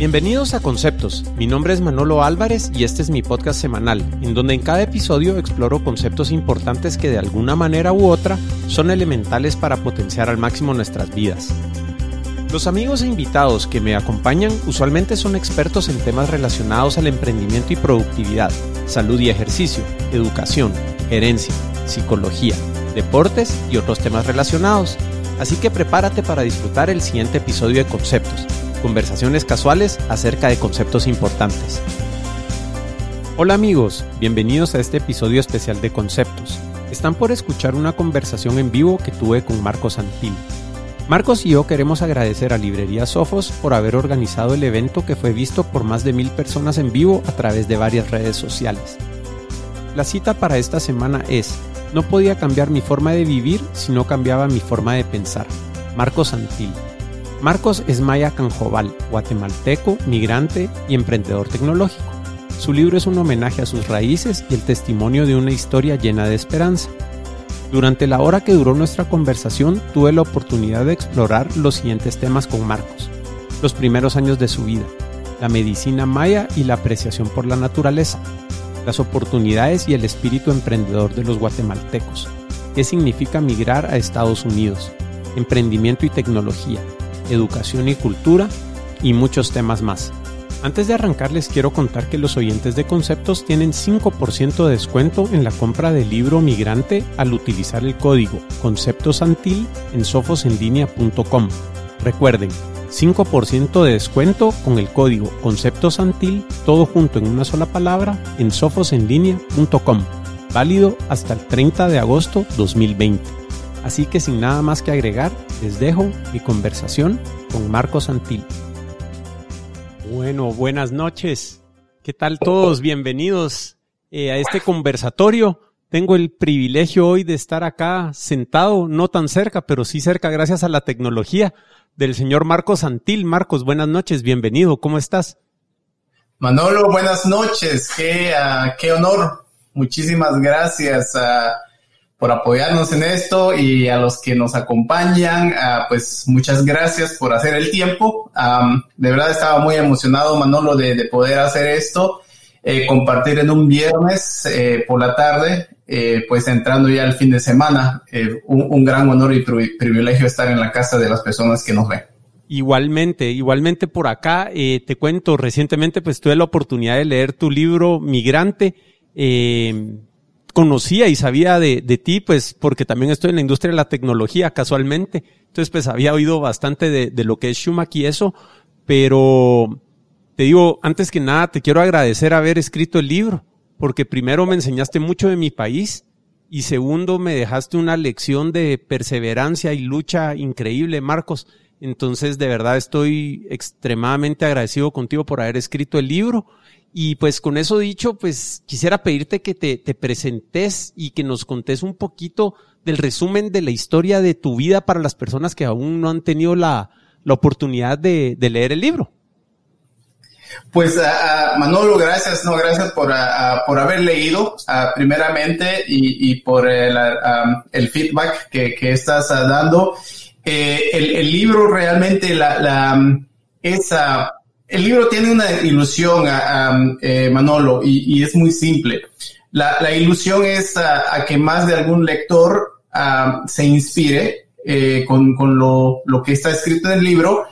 Bienvenidos a Conceptos, mi nombre es Manolo Álvarez y este es mi podcast semanal, en donde en cada episodio exploro conceptos importantes que de alguna manera u otra son elementales para potenciar al máximo nuestras vidas. Los amigos e invitados que me acompañan usualmente son expertos en temas relacionados al emprendimiento y productividad, salud y ejercicio, educación, gerencia, psicología, deportes y otros temas relacionados. Así que prepárate para disfrutar el siguiente episodio de Conceptos conversaciones casuales acerca de conceptos importantes. Hola amigos, bienvenidos a este episodio especial de Conceptos. Están por escuchar una conversación en vivo que tuve con Marcos Antil. Marcos y yo queremos agradecer a Librería Sofos por haber organizado el evento que fue visto por más de mil personas en vivo a través de varias redes sociales. La cita para esta semana es, no podía cambiar mi forma de vivir si no cambiaba mi forma de pensar. Marcos Antil. Marcos es maya canjobal, guatemalteco, migrante y emprendedor tecnológico. Su libro es un homenaje a sus raíces y el testimonio de una historia llena de esperanza. Durante la hora que duró nuestra conversación tuve la oportunidad de explorar los siguientes temas con Marcos. Los primeros años de su vida, la medicina maya y la apreciación por la naturaleza, las oportunidades y el espíritu emprendedor de los guatemaltecos, qué significa migrar a Estados Unidos, emprendimiento y tecnología, educación y cultura y muchos temas más. Antes de arrancar les quiero contar que los oyentes de conceptos tienen 5% de descuento en la compra del libro Migrante al utilizar el código conceptosantil en sofosenlinea.com. Recuerden, 5% de descuento con el código conceptosantil todo junto en una sola palabra en sofosenlinea.com. Válido hasta el 30 de agosto 2020. Así que sin nada más que agregar, les dejo mi conversación con Marcos Santil. Bueno, buenas noches. ¿Qué tal todos? Bienvenidos eh, a este conversatorio. Tengo el privilegio hoy de estar acá sentado, no tan cerca, pero sí cerca gracias a la tecnología del señor Marcos Santil. Marcos, buenas noches, bienvenido, ¿cómo estás? Manolo, buenas noches, qué, uh, qué honor. Muchísimas gracias. Uh, por apoyarnos en esto y a los que nos acompañan, uh, pues muchas gracias por hacer el tiempo. Um, de verdad estaba muy emocionado, Manolo, de, de poder hacer esto, eh, compartir en un viernes eh, por la tarde, eh, pues entrando ya al fin de semana. Eh, un, gran honor y privilegio estar en la casa de las personas que nos ven. Igualmente, igualmente por acá, eh, te cuento, recientemente pues tuve la oportunidad de leer tu libro Migrante. Eh, conocía y sabía de, ti, pues porque también estoy en la industria de la tecnología casualmente. Entonces, pues había oído bastante de, de lo que es Schumacher y eso, pero te digo, antes que nada, te quiero agradecer haber escrito el libro, porque primero me enseñaste mucho de mi país y segundo me dejaste una lección de perseverancia y lucha increíble, Marcos. Entonces, de verdad estoy extremadamente agradecido contigo por haber escrito el libro y pues con eso dicho, pues quisiera pedirte que te, te, presentes y que nos contes un poquito del resumen de la historia de tu vida para las personas que aún no han tenido la, la oportunidad de, leer el libro. Pues uh, Manolo, gracias, no, gracias por, por haber leído primeramente y, y por el, feedback que, que estás dando. Eh, el, libro realmente la, la, esa el libro tiene una ilusión, a, eh, Manolo, y, es muy simple. La, ilusión es a, que más de algún lector se inspire eh, con, lo, que está escrito en el libro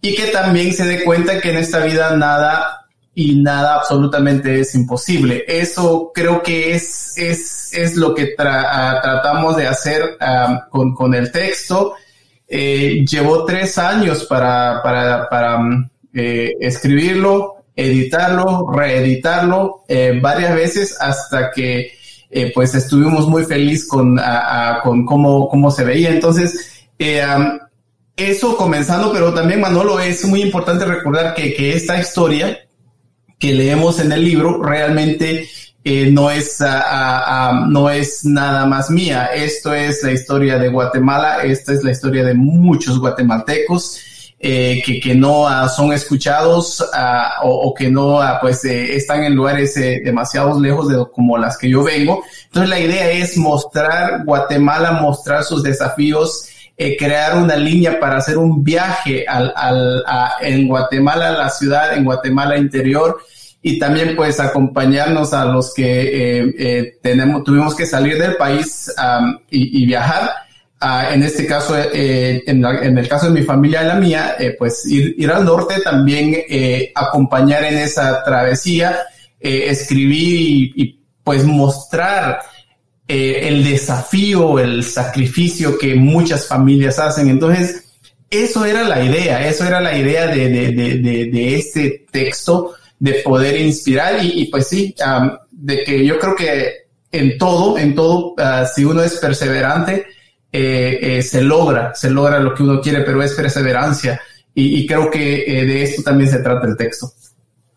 y que también se dé cuenta que en esta vida nada y nada absolutamente es imposible. Eso creo que es, es, es lo que tra tratamos de hacer con, con el texto. Eh, llevó tres años para, para, para eh, escribirlo, editarlo, reeditarlo eh, varias veces hasta que eh, pues estuvimos muy feliz con, con cómo, cómo se veía. Entonces, eso comenzando, pero también Manolo, es muy importante recordar que, que esta historia que leemos en el libro realmente no, es, no es nada más mía. Esto es la historia de Guatemala, esta es la historia de muchos guatemaltecos eh, que, que, no uh, son escuchados uh, o, que no uh, pues eh, están en lugares eh, demasiado lejos de como las que yo vengo. Entonces la idea es mostrar Guatemala, mostrar sus desafíos crear una línea para hacer un viaje al, al, en Guatemala, la ciudad, en Guatemala interior, y también pues acompañarnos a los que tenemos, tuvimos que salir del país y, viajar. En este caso, eh, en, el caso de mi familia la mía, eh, pues ir, ir, al norte también, eh, acompañar en esa travesía, escribir y, pues mostrar el desafío, el sacrificio que muchas familias hacen. Entonces, eso era la idea, eso era la idea de, de, de, este texto, de poder inspirar y, pues sí, de que yo creo que en todo, en todo, ah, si uno es perseverante, eh, eh, se logra, se logra lo que uno quiere, pero es perseverancia. Y, creo que eh, de esto también se trata el texto.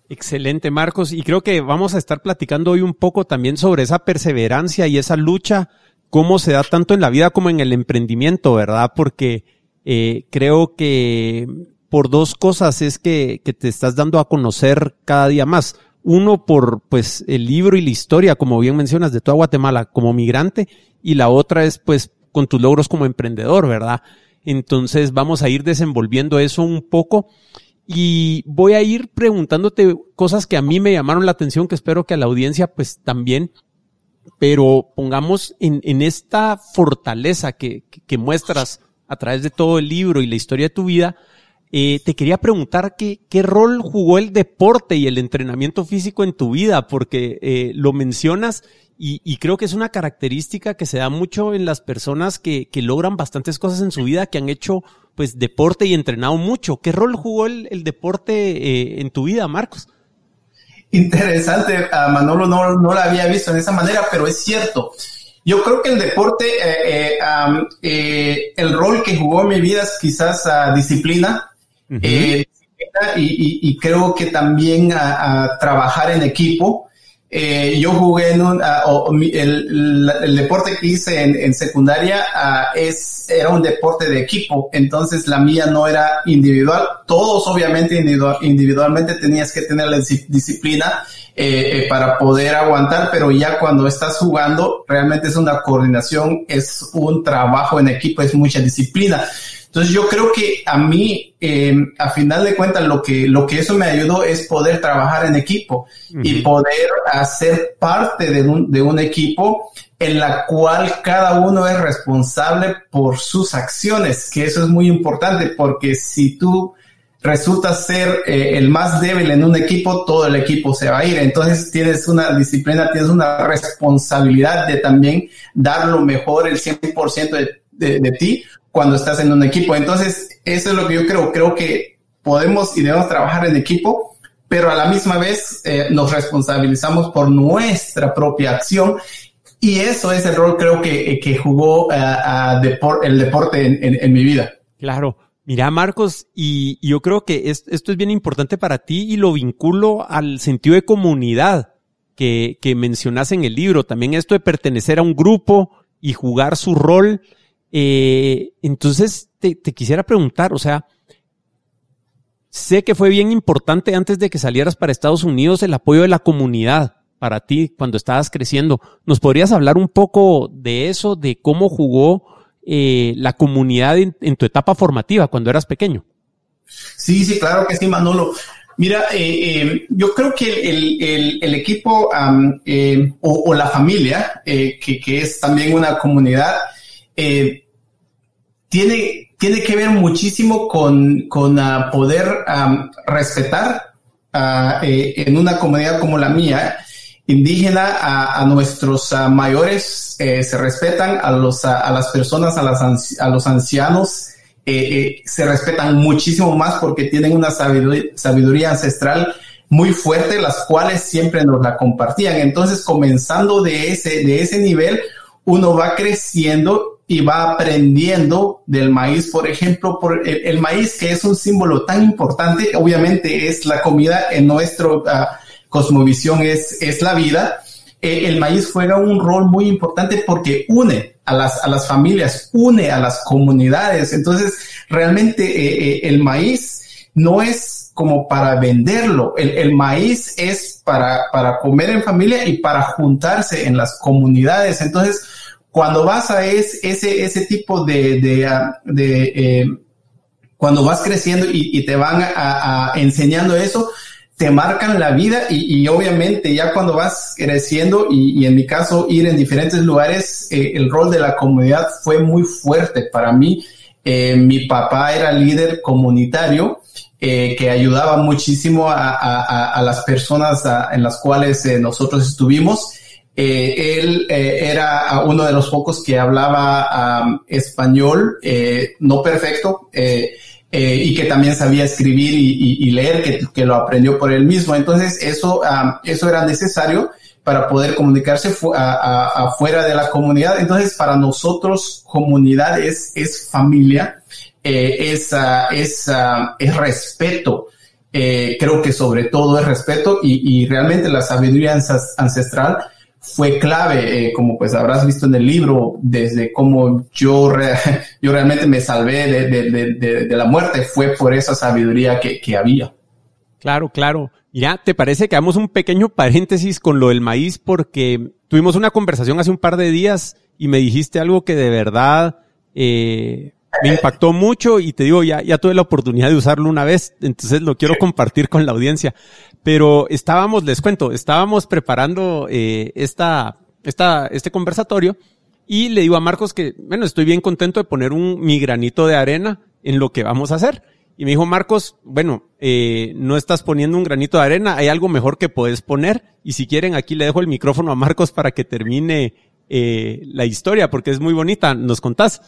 Excelente, Marcos. Y creo que vamos a estar platicando hoy un poco también sobre esa perseverancia y esa lucha, cómo se da tanto en la vida como en el emprendimiento, ¿verdad? Porque creo que por dos cosas es que, que te estás dando a conocer cada día más. Uno por pues el libro y la historia, como bien mencionas, de toda Guatemala como migrante, y la otra es pues con tus logros como emprendedor, ¿verdad? Entonces vamos a ir desenvolviendo eso un poco y voy a ir preguntándote cosas que a mí me llamaron la atención, que espero que a la audiencia pues también, pero pongamos en, esta fortaleza que, muestras a través de todo el libro y la historia de tu vida, eh, te quería preguntar qué, qué rol jugó el deporte y el entrenamiento físico en tu vida, porque eh, lo mencionas y, creo que es una característica que se da mucho en las personas que, logran bastantes cosas en su vida, que han hecho pues deporte y entrenado mucho. ¿Qué rol jugó el, deporte eh, en tu vida, Marcos? Interesante, Manolo no, no la había visto en esa manera, pero es cierto. Yo creo que el deporte, eh, eh, el rol que jugó en mi vida es quizás a disciplina, y, creo que también a trabajar en equipo. Eh, yo jugué en un, ah, el, deporte que hice en, secundaria uh, es, era un deporte de equipo, entonces la mía no era individual. Todos obviamente individualmente tenías que tener la disciplina eh, eh, para poder aguantar, pero ya cuando estás jugando realmente es una coordinación, es un trabajo en equipo, es mucha disciplina. Entonces yo creo que a mí, eh, a final de cuentas, lo que, lo que eso me ayudó es poder trabajar en equipo y poder hacer parte de un, de un equipo en la cual cada uno es responsable por sus acciones, que eso es muy importante porque si tú resultas ser eh, el más débil en un equipo, todo el equipo se va a ir. Entonces tienes una disciplina, tienes una responsabilidad de también dar lo mejor, el 100% de, de, de ti, cuando estás en un equipo. Entonces, eso es lo que yo creo. Creo que podemos y debemos trabajar en equipo, pero a la misma vez eh, nos responsabilizamos por nuestra propia acción. Y eso es el rol creo que, que jugó eh, el deporte en, mi vida. Claro. Mira, Marcos, y yo creo que esto es bien importante para ti y lo vinculo al sentido de comunidad que mencionas en el libro. También esto de pertenecer a un grupo y jugar su rol eh, entonces, te, quisiera preguntar, o sea, sé que fue bien importante antes de que salieras para Estados Unidos el apoyo de la comunidad para ti cuando estabas creciendo. ¿Nos podrías hablar un poco de eso, de cómo jugó eh, la comunidad en, tu etapa formativa cuando eras pequeño? Sí, sí, claro que sí, Manolo. Mira, eh, yo creo que el, equipo o, la familia, que, es también una comunidad, eh, tiene, tiene que ver muchísimo con, con uh, poder respetar uh, eh, en una comunidad como la mía, indígena, a, nuestros uh, mayores eh, se respetan, a, los, a las personas, a, las, a los ancianos se respetan muchísimo más porque tienen una sabiduría, sabiduría ancestral muy fuerte, las cuales siempre nos la compartían. Entonces, comenzando de ese, de ese nivel, uno va creciendo y va aprendiendo del maíz, por ejemplo, por el, maíz que es un símbolo tan importante, obviamente es la comida en nuestra ah, cosmovisión, es, es la vida. Eh, el maíz juega un rol muy importante porque une a las, a las familias, une a las comunidades. Entonces, realmente eh, eh, el maíz no es como para venderlo, el, el maíz es para, para comer en familia y para juntarse en las comunidades. Entonces, cuando vas a ese, ese tipo de, de, ah, eh, cuando vas creciendo y, te van a, enseñando eso, te marcan la vida y, obviamente ya cuando vas creciendo y, en mi caso ir en diferentes lugares, eh, el rol de la comunidad fue muy fuerte para mí. Eh, mi papá era líder comunitario que ayudaba muchísimo a, las personas en las cuales nosotros estuvimos eh, él eh, era uno de los pocos que hablaba español, eh, no perfecto, y que también sabía escribir y, leer, que, lo aprendió por él mismo. Entonces, eso, eso era necesario para poder comunicarse afuera de la comunidad. Entonces, para nosotros, comunidad es, es familia, es, es, es respeto. creo que sobre todo es respeto y realmente la sabiduría ancestral fue clave, eh, como pues habrás visto en el libro, desde cómo yo, yo realmente me salvé de, la muerte, fue por esa sabiduría que, había. Claro, claro. Ya, ¿te parece que hagamos un pequeño paréntesis con lo del maíz? Porque tuvimos una conversación hace un par de días y me dijiste algo que de verdad eh, me impactó mucho y te digo, ya, ya tuve la oportunidad de usarlo una vez, entonces lo quiero compartir con la audiencia. Pero estábamos, les cuento, estábamos preparando eh, esta, esta, este conversatorio y le digo a Marcos que, bueno, estoy bien contento de poner un, mi granito de arena en lo que vamos a hacer. Y me dijo, Marcos, bueno, eh, no estás poniendo un granito de arena, hay algo mejor que puedes poner. Y si quieren, aquí le dejo el micrófono a Marcos para que termine eh, la historia, porque es muy bonita. ¿Nos contás?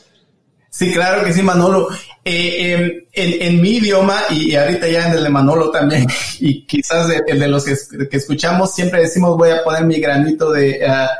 Sí, claro que sí, Manolo. Eh, em, en, mi idioma y, ahorita ya en el de Manolo también, y quizás el de los que, escuchamos, siempre decimos voy a poner mi granito de, ah,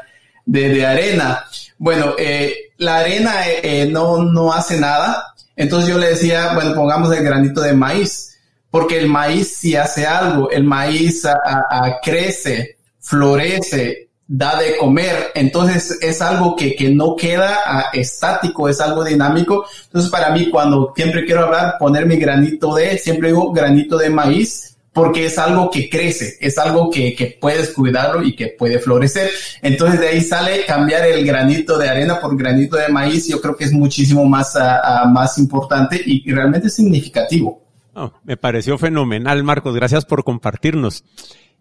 de, arena. Bueno, eh, la arena eh, no, no hace nada. Entonces yo le decía, bueno, pongamos el granito de maíz, porque el maíz sí hace algo. El maíz ah, ah, crece, florece, da de comer. Entonces es algo que, que no queda ah, estático, es algo dinámico. Entonces para mí cuando siempre quiero hablar, poner mi granito de, siempre digo granito de maíz, porque es algo que crece, es algo que, que puedes cuidarlo y que puede florecer. Entonces de ahí sale cambiar el granito de arena por granito de maíz. Yo creo que es muchísimo más, ah, más importante y, realmente significativo. Me pareció fenomenal, Marcos. Gracias por compartirnos.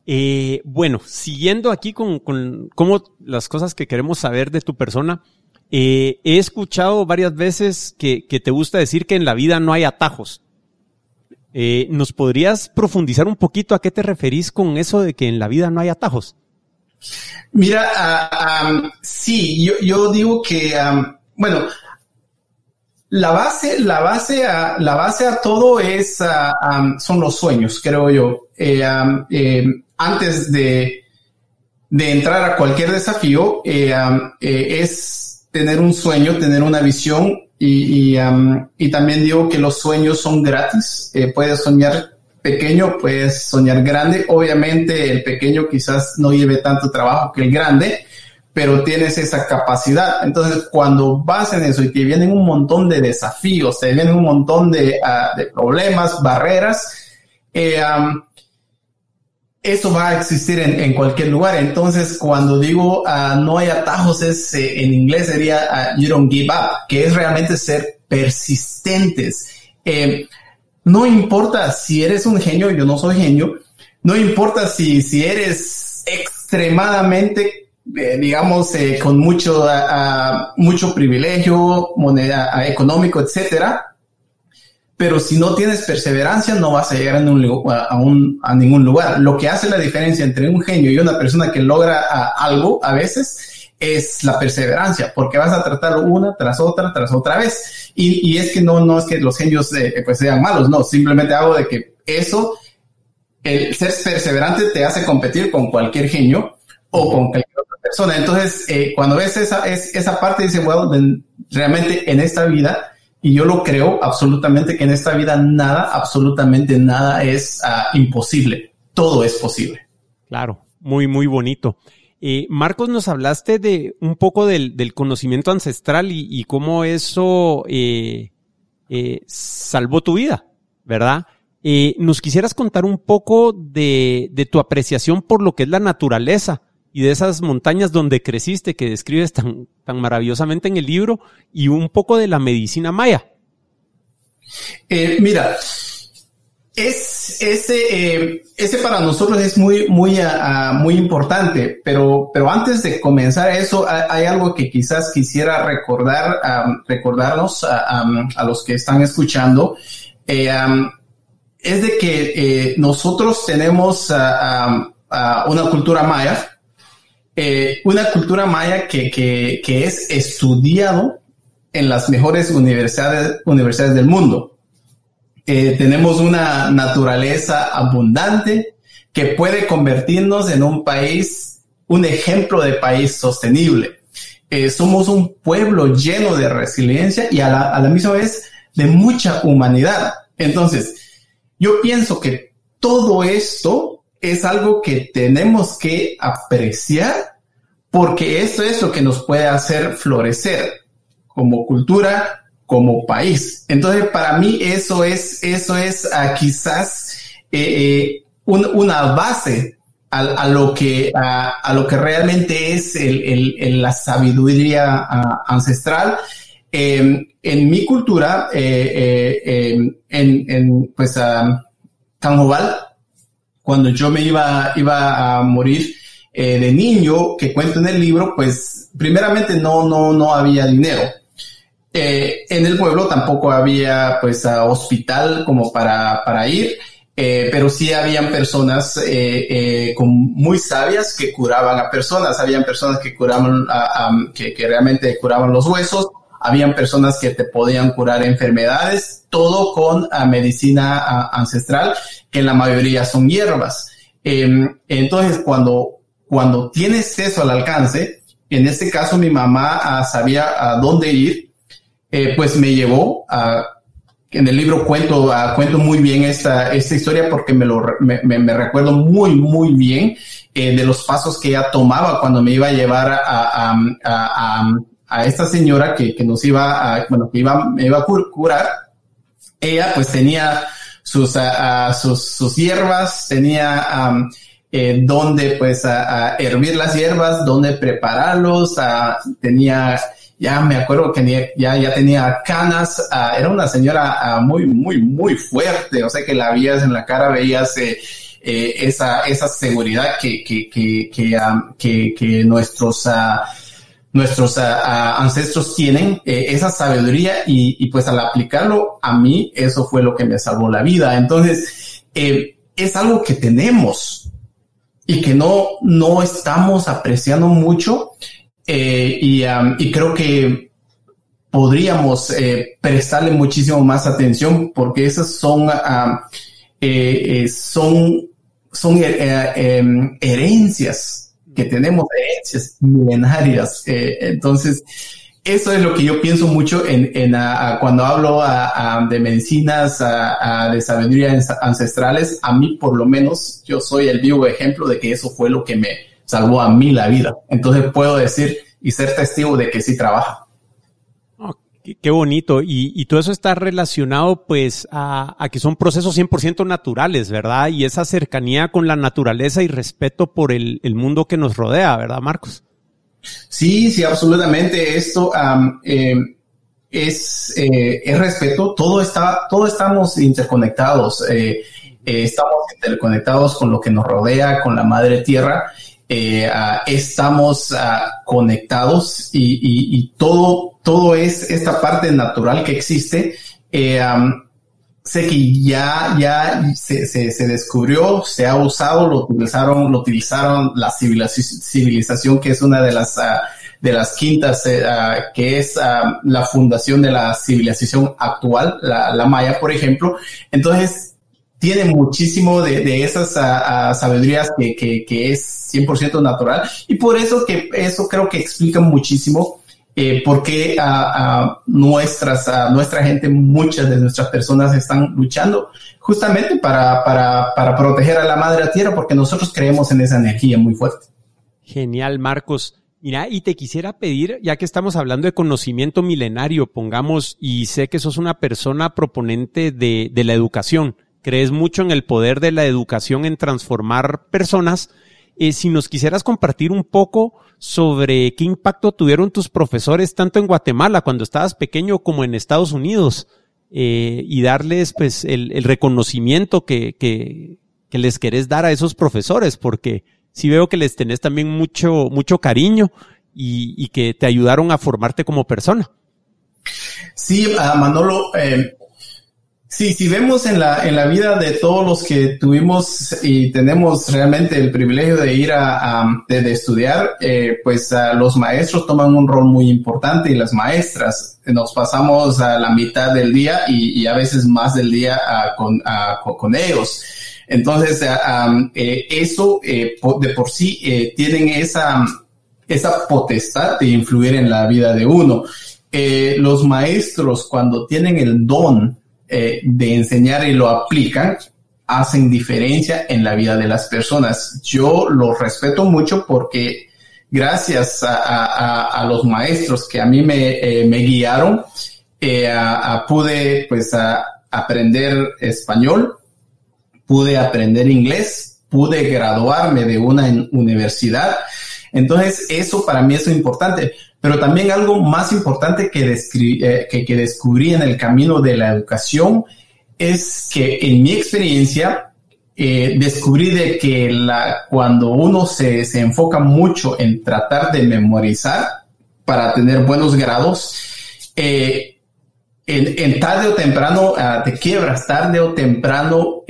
Eh, bueno, siguiendo aquí con, con cómo las cosas que queremos saber de tu persona, eh, he escuchado varias veces que, que, te gusta decir que en la vida no hay atajos. Eh, ¿Nos podrías profundizar un poquito a qué te referís con eso de que en la vida no hay atajos? Mira, uh, sí, yo, yo, digo que, bueno, la base, la base a, la base a todo es, son los sueños, creo yo. Eh, antes de, de entrar a cualquier desafío eh, eh, es tener un sueño, tener una visión y, y, también digo que los sueños son gratis. Eh, puedes soñar pequeño, puedes soñar grande. Obviamente el pequeño quizás no lleve tanto trabajo que el grande, pero tienes esa capacidad. Entonces, cuando vas en eso y te vienen un montón de desafíos, te vienen un montón de, ah, de problemas, barreras, eh, eso va a existir en, cualquier lugar. Entonces, cuando digo uh, no hay atajos, es, eh, en inglés sería uh, you don't give up, que es realmente ser persistentes. Eh, no importa si eres un genio, yo no soy genio, no importa si, si eres extremadamente, eh, digamos, con mucho, mucho privilegio, moneda económico, etcétera, pero si no tienes perseverancia no vas a llegar a, a, ningún lugar. Lo que hace la diferencia entre un genio y una persona que logra algo a veces es la perseverancia, porque vas a tratarlo una tras otra, tras otra vez. Y, es que no, no es que los genios eh, pues sean malos, no, simplemente hago de que eso, el ser perseverante te hace competir con cualquier genio o con cualquier otra persona. Entonces, eh, cuando ves esa, es, esa parte, dice, bueno, realmente en esta vida, y yo lo creo absolutamente que en esta vida nada, absolutamente nada es ah, imposible. Todo es posible. Claro, muy, muy bonito. Eh, Marcos, nos hablaste de un poco del, conocimiento ancestral y, cómo eso eh, salvó tu vida, ¿verdad? ¿Nos quisieras contar un poco de, de, tu apreciación por lo que es la naturaleza y de esas montañas donde creciste que describes tan, tan maravillosamente en el libro y un poco de la medicina maya. Eh, mira, es, ese, eh, ese para nosotros es muy, muy, ah, ah, muy importante, pero, pero antes de comenzar eso, hay, algo que quizás quisiera recordar, recordarnos a, los que están escuchando. Eh, es de que nosotros tenemos una cultura maya, una cultura maya que, que, que es estudiado en las mejores universidades, universidades del mundo. Eh, tenemos una naturaleza abundante que puede convertirnos en un país, un ejemplo de país sostenible. Eh, somos un pueblo lleno de resiliencia y a la, a la misma vez de mucha humanidad. Entonces, yo pienso que todo esto es algo que tenemos que apreciar porque esto es lo que nos puede hacer florecer como cultura, como país. Entonces, para mí eso es, eso es uh, quizás eh, eh una base a, lo que, a, lo que realmente es la sabiduría uh, ancestral. Eh, en mi cultura, eh, em, en, en, pues, uh, Tanjobal, cuando yo me iba, iba a morir de niño, que cuento en el libro, pues primeramente no, no, no había dinero. Eh, en el pueblo tampoco había pues hospital como para, para ir, eh, pero sí habían personas eh, muy sabias que curaban a personas, habían personas que curaban, que, que, realmente curaban los huesos, habían personas que te podían curar enfermedades, todo con medicina ancestral, que en la mayoría son hierbas. Em, entonces, cuando, cuando tienes eso al alcance, en este caso mi mamá ah, sabía a dónde ir, eh, pues me llevó a, en el libro cuento, cuento muy bien esta, esta historia porque me, lo, me, me, recuerdo muy, muy bien eh, de los pasos que ella tomaba cuando me iba a llevar a, a, a, a esta señora que, que, nos iba a, bueno, que iba, me iba a curar. Ella pues tenía sus, sus, sus hierbas, tenía eh, donde pues a, hervir las hierbas, donde prepararlos, tenía ya me acuerdo que ya, ya tenía canas, era una señora muy, muy, muy fuerte, o sea que la veías en la cara, veías eh, eh, esa, esa seguridad que, que, que, que, que, nuestros, nuestros ancestros tienen, eh, esa sabiduría y, pues al aplicarlo a mí, eso fue lo que me salvó la vida. Entonces, es algo que tenemos y que no, no estamos apreciando mucho eh, y, creo que podríamos eh, prestarle muchísimo más atención porque esas son, eh, son, son em, herencias que tenemos, herencias milenarias. entonces, eso es lo que yo pienso mucho en, en cuando hablo de medicinas, de sabiduría ancestrales. A mí, por lo menos, yo soy el vivo ejemplo de que eso fue lo que me, salvó a mí la vida. Entonces puedo decir y ser testigo de que sí trabaja. Qué, bonito. Y, todo eso está relacionado pues a, que son procesos 100% naturales, ¿verdad? Y esa cercanía con la naturaleza y respeto por el, mundo que nos rodea, ¿verdad, Marcos? Sí, sí, absolutamente. Esto eh, es, eh, es respeto. Todo está, todo estamos interconectados. Eh, estamos interconectados con lo que nos rodea, con la madre tierra eh, ah, estamos ah, conectados y, todo, todo es esta parte natural que existe. Eh, sé que ya, ya se, se, descubrió, se ha usado, lo utilizaron, lo utilizaron la civilización, que es una de las, ah, de las quintas, eh, que es la fundación de la civilización actual, la maya, por ejemplo. Entonces, tiene muchísimo de, esas sabidurías que, que, es 100% natural y por eso que eso creo que explica muchísimo eh, por qué nuestras, nuestra gente, muchas de nuestras personas están luchando justamente para, para, para proteger a la madre tierra porque nosotros creemos en esa energía muy fuerte. Genial, Marcos. Mira, y te quisiera pedir, ya que estamos hablando de conocimiento milenario, pongamos, y sé que sos una persona proponente de la educación, crees mucho en el poder de la educación en transformar personas eh, si nos quisieras compartir un poco sobre qué impacto tuvieron tus profesores tanto en Guatemala cuando estabas pequeño como en Estados Unidos eh, y darles pues el, reconocimiento que, que, que, les querés dar a esos profesores porque sí veo que les tenés también mucho, mucho cariño y, y que te ayudaron a formarte como persona. Sí, Manolo, eh, Sí, si vemos en la, en la vida de todos los que tuvimos y tenemos realmente el privilegio de ir a, de, estudiar, eh, pues los maestros toman un rol muy importante y las maestras nos pasamos a la mitad del día y, a veces más del día con, con, ellos. Entonces, eh, eso eh, de por sí tienen esa, esa potestad de influir en la vida de uno. los maestros cuando tienen el don eh, de enseñar y lo aplican, hacen diferencia en la vida de las personas. Yo lo respeto mucho porque gracias a, los maestros que a mí me, eh, guiaron, eh, pude pues aprender español, pude aprender inglés, pude graduarme de una universidad. Entonces, eso para mí es importante. Pero también algo más importante que, eh, que, descubrí en el camino de la educación es que en mi experiencia eh, descubrí de que la, cuando uno se, se, enfoca mucho en tratar de memorizar para tener buenos grados, eh, en, tarde o temprano ah, te quiebras, tarde o temprano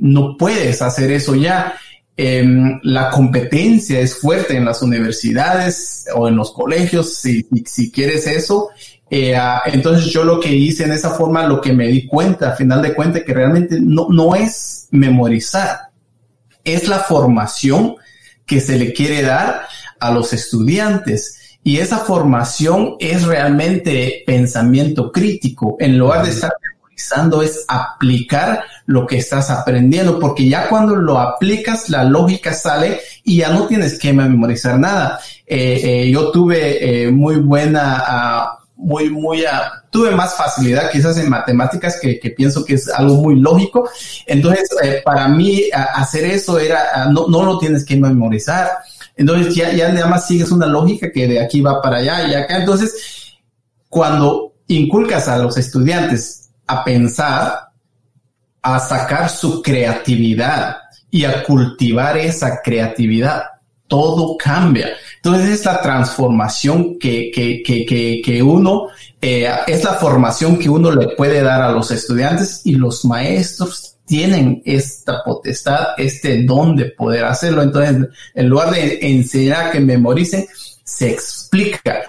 no puedes hacer eso ya. Em, la competencia es fuerte en las universidades o en los colegios, si, si quieres eso. Eh, ah, entonces yo lo que hice en esa forma, lo que me di cuenta, a final de cuentas, que realmente no, no es memorizar, es la formación que se le quiere dar a los estudiantes. Y esa formación es realmente pensamiento crítico, en lugar de estar es aplicar lo que estás aprendiendo, porque ya cuando lo aplicas, la lógica sale y ya no tienes que memorizar nada. Eh, eh, yo tuve eh, muy buena, ah, muy, muy, ah, tuve más facilidad quizás en matemáticas que, pienso que es algo muy lógico. Entonces, para mí hacer eso era, ah, no, no lo tienes que memorizar. Entonces ya, ya nada más sigues una lógica que de aquí va para allá y acá. Entonces, cuando inculcas a los estudiantes a pensar, a sacar su creatividad y a cultivar esa creatividad. Todo cambia. Entonces es la transformación que, que, que, que, uno, eh, es la formación que uno le puede dar a los estudiantes y los maestros tienen esta potestad, este don de poder hacerlo. Entonces, en lugar de enseñar que memoricen, se explica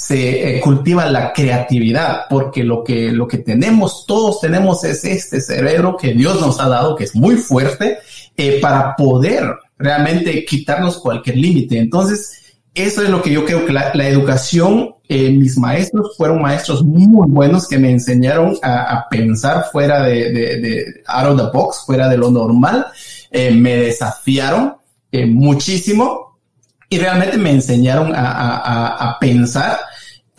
se eh, cultiva la creatividad, porque lo que, lo que tenemos, todos tenemos es este cerebro que Dios nos ha dado, que es muy fuerte, eh, para poder realmente quitarnos cualquier límite. Entonces, eso es lo que yo creo que la, educación, eh, mis maestros fueron maestros muy buenos que me enseñaron a, pensar fuera de, out of the box, fuera de lo normal, me desafiaron muchísimo y realmente me enseñaron a pensar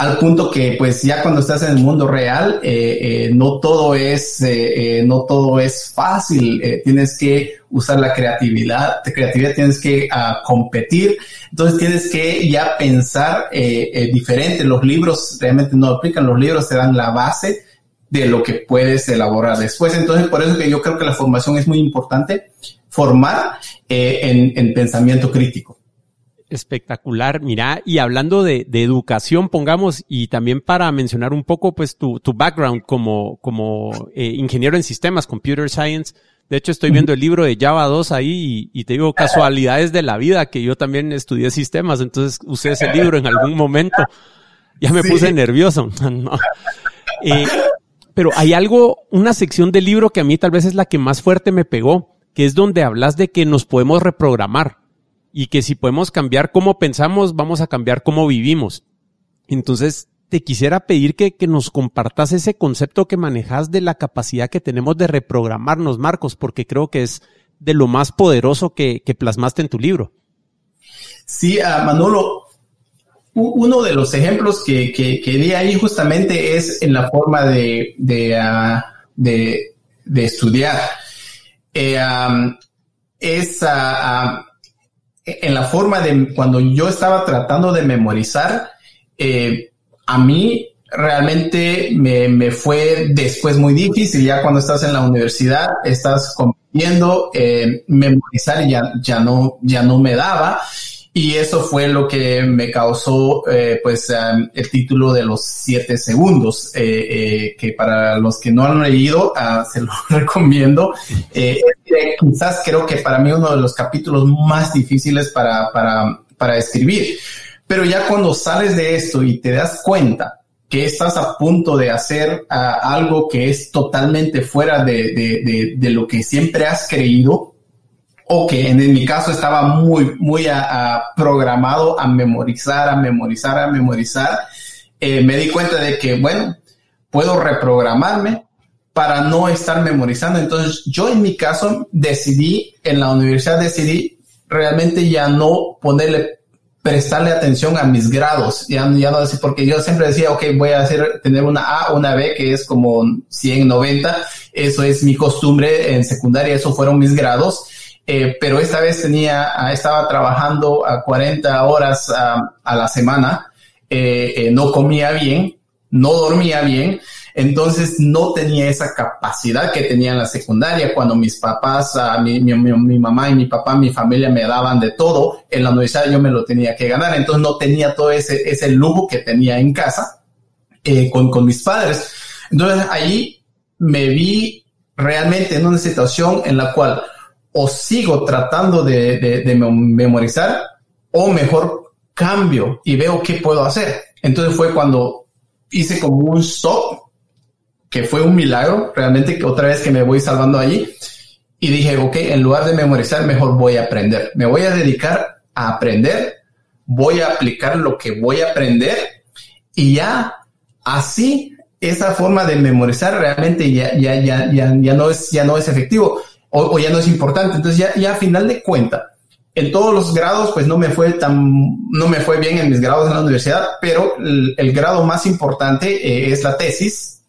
al punto que pues ya cuando estás en el mundo real eh, eh, no todo es eh, no todo es fácil. Tienes que usar la creatividad creatividad tienes que ah, competir. Entonces tienes que ya pensar diferente. Los libros realmente no aplican. Los libros te dan la base de lo que puedes elaborar después. Entonces por eso que yo creo que la formación es muy importante formar en pensamiento crítico Espectacular, mira, y hablando de, de, educación, pongamos, y también para mencionar un poco, pues, tu, tu background como, como eh, ingeniero en sistemas, computer science. De hecho, estoy viendo el libro de Java 2 ahí y, y, te digo casualidades de la vida, que yo también estudié sistemas, entonces usé ese libro en algún momento. Ya me puse nervioso. eh, pero hay algo, una sección del libro que a mí tal vez es la que más fuerte me pegó, que es donde hablas de que nos podemos reprogramar y que si podemos cambiar cómo pensamos, vamos a cambiar cómo vivimos. Entonces, te quisiera pedir que, que nos compartas ese concepto que manejas de la capacidad que tenemos de reprogramarnos, Marcos, porque creo que es de lo más poderoso que, que plasmaste en tu libro. Sí, uh, Manolo, uno de los ejemplos que, que, que, di ahí justamente es en la forma de, de, uh, de, estudiar. Eh, es uh, en la forma de cuando yo estaba tratando de memorizar, eh, a mí realmente me, me, fue después muy difícil. Ya cuando estás en la universidad, estás compitiendo, eh, memorizar ya, ya no, ya no me daba. Y eso fue lo que me causó, eh, pues, um, el título de los siete segundos, eh, eh, que para los que no han leído, uh, se lo recomiendo. Quizás creo que para mí uno de los capítulos más difíciles para, para, para escribir. Pero ya cuando sales de esto y te das cuenta que estás a punto de hacer uh, algo que es totalmente fuera de, de, de lo que siempre has creído, o que en, mi caso estaba muy, muy a, programado a memorizar, a memorizar, a memorizar, eh, me di cuenta de que, bueno, puedo reprogramarme para no estar memorizando. Entonces, yo en mi caso decidí, en la universidad decidí realmente ya no ponerle, prestarle atención a mis grados, ya, ya no decir, porque yo siempre decía, ok, voy a hacer, tener una A, una B, que es como 100, 90, eso es mi costumbre en secundaria, eso fueron mis grados eh, pero esta vez tenía, ah, estaba trabajando a 40 horas ah, a la semana, eh, eh, no comía bien, no dormía bien, entonces no tenía esa capacidad que tenía en la secundaria. Cuando mis papás, ah, mi, mi, mi, mamá y mi papá, mi familia me daban de todo, en la universidad yo me lo tenía que ganar, entonces no tenía todo ese, ese lujo que tenía en casa con, con mis padres. Entonces ahí me vi realmente en una situación en la cual o sigo tratando de, memorizar o mejor cambio y veo qué puedo hacer. Entonces fue cuando hice como un stop, que fue un milagro, realmente que otra vez que me voy salvando allí. Y dije, ok, en lugar de memorizar, mejor voy a aprender. Me voy a dedicar a aprender, voy a aplicar lo que voy a aprender y ya así esa forma de memorizar realmente ya, ya, ya, ya, ya no es, ya no es efectivo o, ya no es importante. Entonces ya, ya a final de cuenta, en todos los grados, pues no me fue tan, no me fue bien en mis grados en la universidad, pero el, grado más importante eh, es la tesis.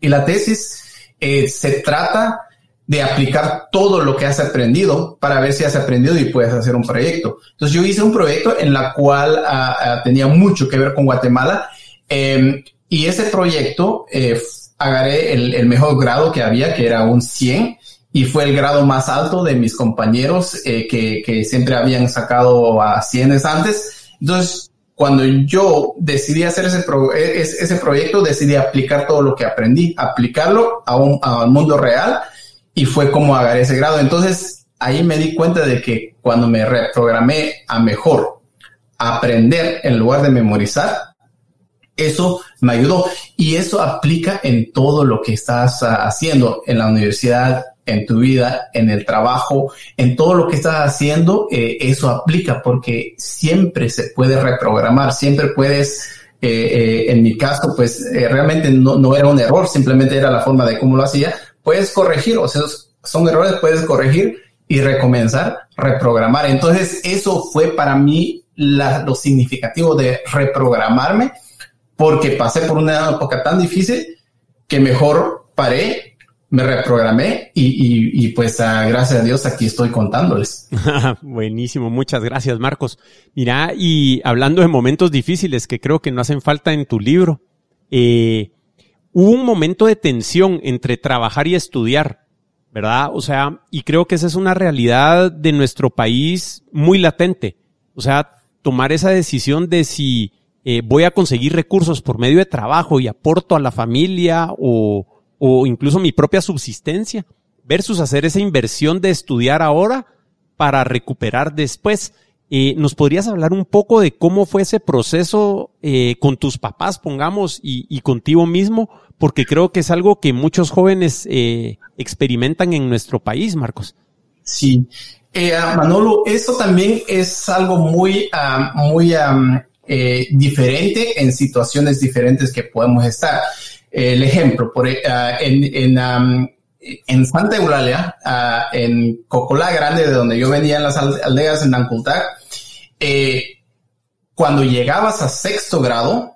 Y la tesis eh, se trata de aplicar todo lo que has aprendido para ver si has aprendido y puedes hacer un proyecto. Entonces yo hice un proyecto en la cual ah, ah, tenía mucho que ver con Guatemala em, y ese proyecto eh, agarré el, el, mejor grado que había, que era un 100, y fue el grado más alto de mis compañeros eh, que, siempre habían sacado a cienes antes. Entonces, cuando yo decidí hacer ese, e, ese proyecto, decidí aplicar todo lo que aprendí, aplicarlo a un, al mundo real y fue como agarré ese grado. Entonces, ahí me di cuenta de que cuando me reprogramé a mejor aprender en lugar de memorizar, eso me ayudó y eso aplica en todo lo que estás ah, haciendo en la universidad, en tu vida, en el trabajo, en todo lo que estás haciendo, eh, eso aplica porque siempre se puede reprogramar, siempre puedes, eh, eh, en mi caso, pues realmente no, no, era un error, simplemente era la forma de cómo lo hacía, puedes corregir, o sea, son errores, puedes corregir y recomenzar, reprogramar. Entonces, eso fue para mí la, lo significativo de reprogramarme porque pasé por una época tan difícil que mejor paré me reprogramé y, pues ah, gracias a Dios aquí estoy contándoles. Buenísimo, muchas gracias Marcos. Mira, y hablando de momentos difíciles que creo que no hacen falta en tu libro, eh, hubo un momento de tensión entre trabajar y estudiar, ¿verdad? O sea, y creo que esa es una realidad de nuestro país muy latente. O sea, tomar esa decisión de si eh, voy a conseguir recursos por medio de trabajo y aporto a la familia o o incluso mi propia subsistencia versus hacer esa inversión de estudiar ahora para recuperar después. Eh, ¿Nos podrías hablar un poco de cómo fue ese proceso eh, con tus papás, pongamos, y, y, contigo mismo? Porque creo que es algo que muchos jóvenes eh, experimentan en nuestro país, Marcos. Sí. Manolo, eso también es algo muy, ah, muy diferente en situaciones diferentes que podemos estar el ejemplo, por, eh, ah, en, en, Santa Eulalia, ah, en Cocolá Grande, de donde yo venía en las aldeas en Nancultac, eh, cuando llegabas a sexto grado,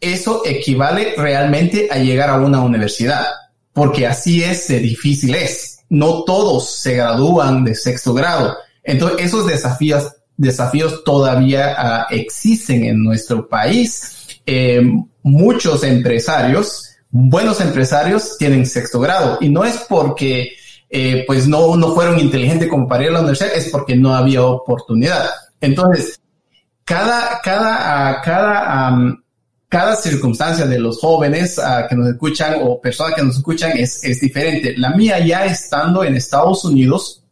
eso equivale realmente a llegar a una universidad, porque así es de difícil es. No todos se gradúan de sexto grado. Entonces, esos desafíos desafíos todavía ah, existen en nuestro país. Eh, muchos empresarios, buenos empresarios, tienen sexto grado y no es porque eh, pues no, no fueron inteligentes como para ir a la universidad, es porque no había oportunidad. Entonces, cada, cada, ah, cada, cada circunstancia de los jóvenes ah, que nos escuchan o personas que nos escuchan es, es diferente. La mía ya estando en Estados Unidos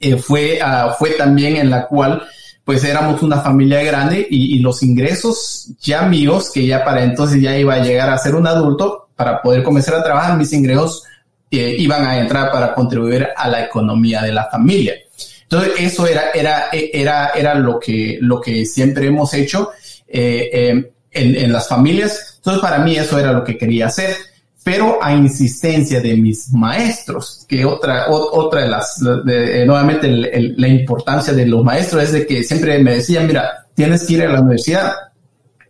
eh, fue, uh, fue también en la cual pues éramos una familia grande y, y, los ingresos ya míos, que ya para entonces ya iba a llegar a ser un adulto, para poder comenzar a trabajar, mis ingresos eh, iban a entrar para contribuir a la economía de la familia. Entonces, eso era, era, era, era lo, que, lo que siempre hemos hecho eh, eh, en, en las familias. Entonces, para mí eso era lo que quería hacer pero a insistencia de mis maestros, que otra, otra de las, de, nuevamente la importancia de los maestros es de que siempre me decían, mira, tienes que ir a la universidad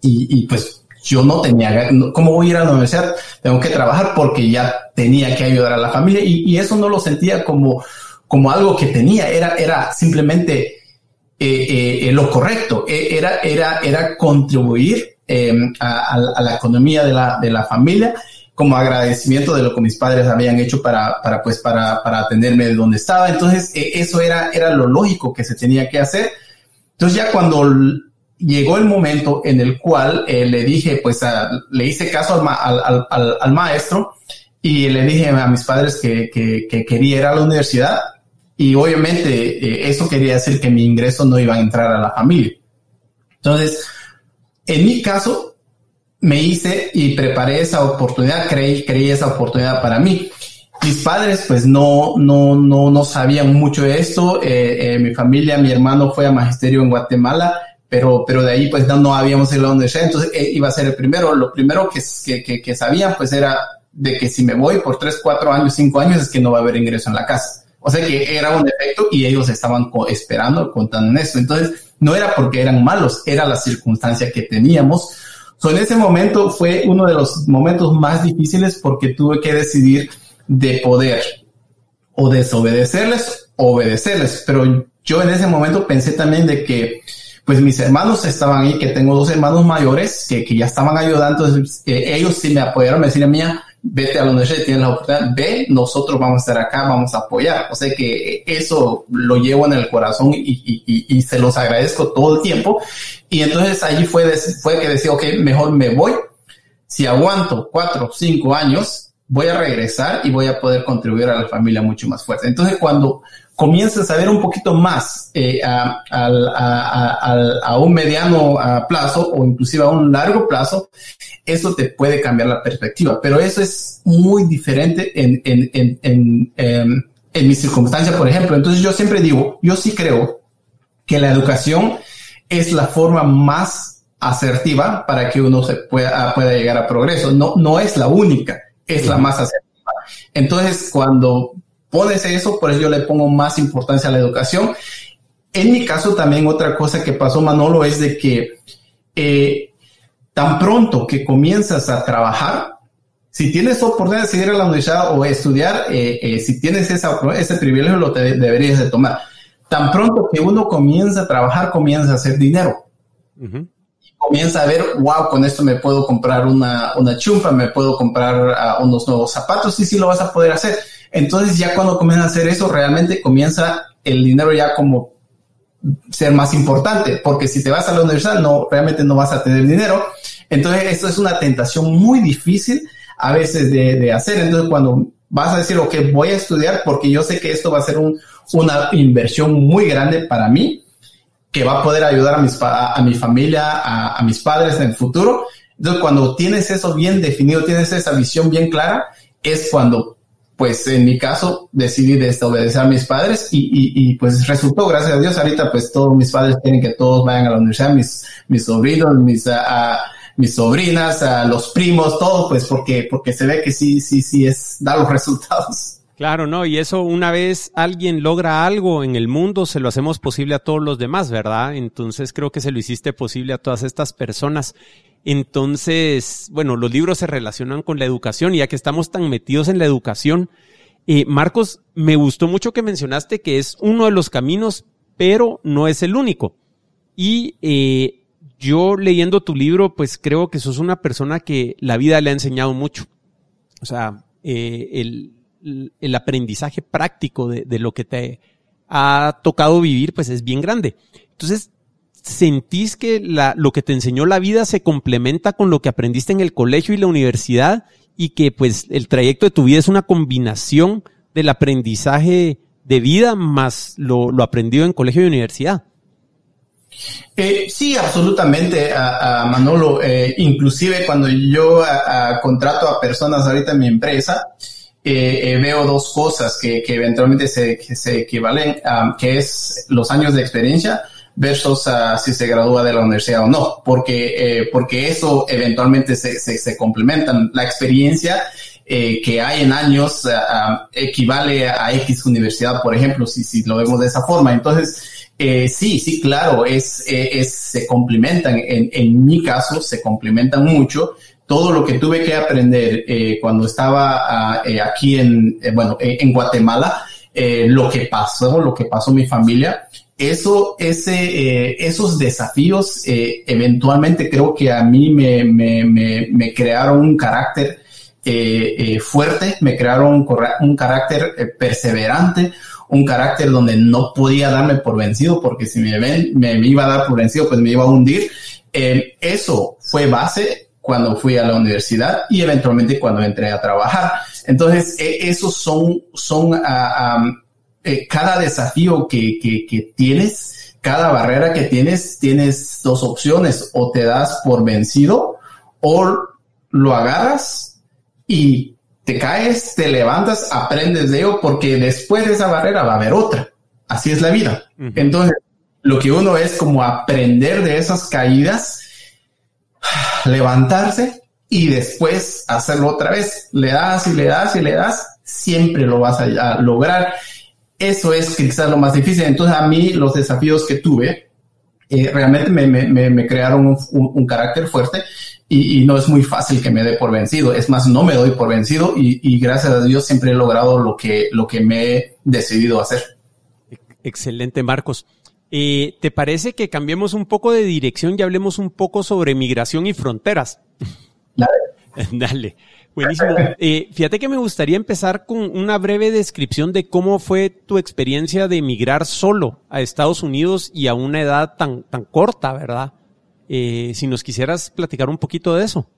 y, y pues yo no tenía, ¿cómo voy a ir a la universidad? Tengo que trabajar porque ya tenía que ayudar a la familia y, eso no lo sentía como, como algo que tenía, era, era simplemente eh, eh, lo correcto, e, era, era, era contribuir eh, a, la economía de la, de la familia como agradecimiento de lo que mis padres habían hecho para, para pues, para, para atenderme de donde estaba. Entonces, eh, eso era, era lo lógico que se tenía que hacer. Entonces, ya cuando llegó el momento en el cual eh, le dije, pues, le hice caso al, maestro y le dije a mis padres que, que, que quería ir a la universidad y obviamente eh, eso quería decir que mi ingreso no iba a entrar a la familia. Entonces, en mi caso, me hice y preparé esa oportunidad, creí, creí esa oportunidad para mí. Mis padres pues no, no, no, no sabían mucho de esto. Eh, mi familia, mi hermano fue a magisterio en Guatemala, pero, pero de ahí pues no, no habíamos ido a la universidad, entonces eh, iba a ser el primero. Lo primero que, que, que, sabían pues era de que si me voy por tres, cuatro años, cinco años es que no va a haber ingreso en la casa. O sea que era un efecto y ellos estaban esperando, contando en eso. Entonces, no era porque eran malos, era la circunstancia que teníamos So, en ese momento fue uno de los momentos más difíciles porque tuve que decidir de poder o desobedecerles obedecerles. Pero yo en ese momento pensé también de que pues mis hermanos estaban ahí, que tengo dos hermanos mayores que, que ya estaban ayudando, entonces eh, ellos sí me apoyaron, me decían, mía, vete a universidad, tienes la oportunidad, ve, nosotros vamos a estar acá, vamos a apoyar. O sea que eso lo llevo en el corazón y, y, y, se los agradezco todo el tiempo. Y entonces allí fue, fue que decía, ok, mejor me voy. Si aguanto cuatro, cinco años, voy a regresar y voy a poder contribuir a la familia mucho más fuerte. Entonces cuando comienzas a ver un poquito más eh, a, a, a, a, un mediano plazo o inclusive a un largo plazo, eso te puede cambiar la perspectiva. Pero eso es muy diferente en, en, en, en, em, en mi circunstancia, por ejemplo. Entonces yo siempre digo, yo sí creo que la educación es la forma más asertiva para que uno se pueda, pueda llegar a progreso. No, no es la única, es la más asertiva. Entonces, cuando pones eso, por eso yo le pongo más importancia a la educación. En mi caso también otra cosa que pasó, Manolo, es de que eh, tan pronto que comienzas a trabajar, si tienes oportunidad de seguir a la universidad o estudiar, eh, eh, si tienes esa, ese privilegio, lo te, deberías de tomar. Tan pronto que uno comienza a trabajar, comienza a hacer dinero. Comienza a ver, wow, con esto me puedo comprar una, una chumpa, me puedo comprar uh, unos nuevos zapatos, y sí lo vas a poder hacer. Entonces ya cuando comienza a hacer eso, realmente comienza el dinero ya como ser más importante, porque si te vas a la universidad, no, realmente no vas a tener dinero. Entonces, esto es una tentación muy difícil a veces de, hacer. Entonces, cuando vas a decir, ok, voy a estudiar porque yo sé que esto va a ser un, una inversión muy grande para mí, que va a poder ayudar a mi familia, a, a, mis padres en el futuro. Entonces, cuando tienes eso bien definido, tienes esa visión bien clara, es cuando pues en mi caso decidí desobedecer a mis padres y, y, y, pues resultó, gracias a Dios, ahorita pues todos mis padres quieren que todos vayan a la universidad, mis, mis sobrinos, mis, a, mis sobrinas, a los primos, todo pues porque, porque se ve que sí, sí, sí es, da los resultados. Claro, no, y eso una vez alguien logra algo en el mundo, se lo hacemos posible a todos los demás, ¿verdad? Entonces creo que se lo hiciste posible a todas estas personas. Entonces, bueno, los libros se relacionan con la educación y ya que estamos tan metidos en la educación, eh, Marcos, me gustó mucho que mencionaste que es uno de los caminos, pero no es el único. Y eh, yo leyendo tu libro, pues creo que sos una persona que la vida le ha enseñado mucho. O sea, eh, el, aprendizaje práctico de, de, lo que te ha tocado vivir, pues es bien grande. Entonces, ¿sentís que la, lo que te enseñó la vida se complementa con lo que aprendiste en el colegio y la universidad y que pues el trayecto de tu vida es una combinación del aprendizaje de vida más lo, lo aprendido en colegio y universidad? Eh, sí, absolutamente, a, Manolo. Eh, inclusive cuando yo contrato a personas ahorita en mi empresa, eh, veo dos cosas que, eventualmente se, se equivalen, que es los años de experiencia versus si se gradúa de la universidad o no, porque, porque eso eventualmente se, se, complementan. La experiencia que hay en años equivale a X universidad, por ejemplo, si, si lo vemos de esa forma. Entonces, eh, sí, sí, claro, es, eh, es se complementan. En, en, mi caso, se complementan mucho. Todo lo que tuve que aprender eh, cuando estaba eh, aquí en, eh, bueno, en Guatemala, lo que pasó, lo que pasó mi familia, eso, ese, esos desafíos, eventualmente creo que a mí me, me, me, me crearon un carácter fuerte, me crearon un, carácter perseverante, un carácter donde no podía darme por vencido, porque si me me, iba a dar por vencido, pues me iba a hundir. Eh, eso fue base cuando fui a la universidad y eventualmente cuando entré a trabajar. Entonces, e, esos son, son uh, eh, cada desafío que, que, que tienes, cada barrera que tienes, tienes dos opciones, o te das por vencido o lo agarras y te caes, te levantas, aprendes de ello, porque después de esa barrera va a haber otra. Así es la vida. Entonces, lo que uno es como aprender de esas caídas, levantarse y después hacerlo otra vez. Le das y le das y le das, siempre lo vas a, lograr. Eso es quizás lo más difícil. Entonces, a mí los desafíos que tuve eh, realmente me, me, me crearon un, un, carácter fuerte y, no es muy fácil que me dé por vencido. Es más, no me doy por vencido y, gracias a Dios siempre he logrado lo que, lo que me he decidido hacer. Excelente, Marcos. Eh, ¿Te parece que cambiemos un poco de dirección y hablemos un poco sobre migración y fronteras? Dale. Dale. Buenísimo. Eh, fíjate que me gustaría empezar con una breve descripción de cómo fue tu experiencia de emigrar solo a Estados Unidos y a una edad tan, tan corta, ¿verdad? Eh, si nos quisieras platicar un poquito de eso.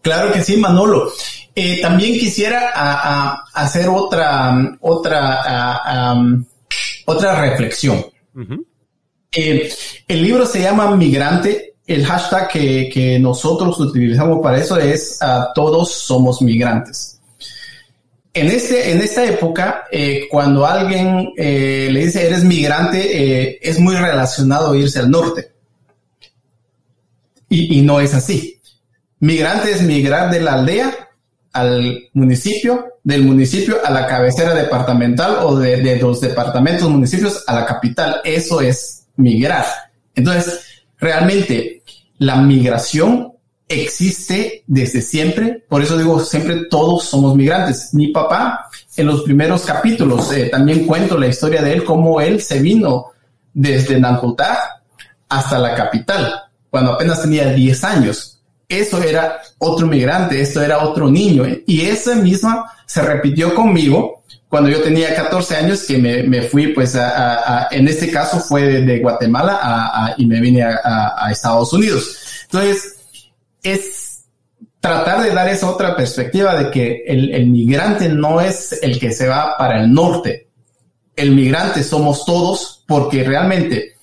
Claro que sí, Manolo. Eh, también quisiera hacer otra, otra, otra reflexión. El libro se llama Migrante. El hashtag que, nosotros utilizamos para eso es todos somos migrantes. En, este, en esta época, cuando alguien le dice eres migrante, es muy relacionado irse al norte. Y, no es así. Migrante es migrar de la aldea al municipio, del municipio a la cabecera departamental o de, de los departamentos municipios a la capital. Eso es migrar. Entonces, realmente la migración existe desde siempre. Por eso digo, siempre todos somos migrantes. Mi papá, en los primeros capítulos, eh, también cuento la historia de él, cómo él se vino desde Nancutá hasta la capital cuando apenas tenía 10 años. Eso era otro migrante, esto era otro niño. Y esa misma se repitió conmigo cuando yo tenía 14 años, que me, me fui, pues, a, en este caso fue de, Guatemala a, y me vine a, Estados Unidos. Entonces, es tratar de dar esa otra perspectiva de que el, el migrante no es el que se va para el norte. El migrante somos todos porque realmente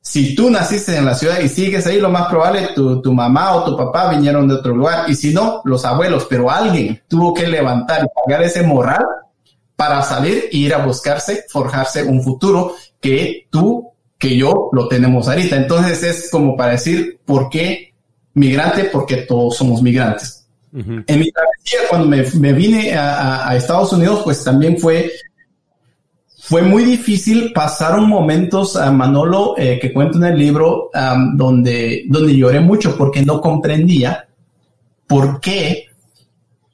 si tú naciste en la ciudad y sigues ahí, lo más probable tu, tu mamá o tu papá vinieron de otro lugar. Y si no, los abuelos, pero alguien tuvo que levantar y pagar ese moral para salir e ir a buscarse, forjarse un futuro que tú, que yo lo tenemos ahorita. Entonces es como para decir, ¿por qué migrante? Porque todos somos migrantes. En mi travesía, cuando me, me vine a, a, Estados Unidos, pues también fue fue muy difícil, pasaron momentos, a Manolo, eh, que cuento en el libro, donde, donde lloré mucho porque no comprendía por qué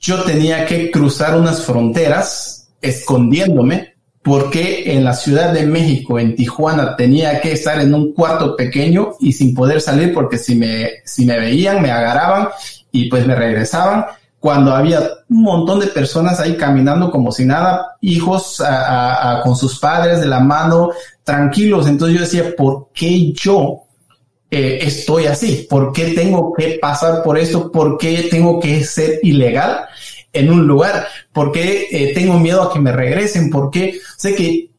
yo tenía que cruzar unas fronteras escondiéndome por qué en la Ciudad de México, en Tijuana, tenía que estar en un cuarto pequeño y sin poder salir porque si me, si me veían, me agarraban y pues me regresaban cuando había un montón de personas ahí caminando como si nada, hijos con sus padres de la mano, tranquilos. Entonces yo decía, ¿por qué yo eh, estoy así? ¿Por qué tengo que pasar por esto? ¿Por qué tengo que ser ilegal? En un lugar? ¿Por qué eh, tengo miedo a que me regresen? ¿Por qué? Sé que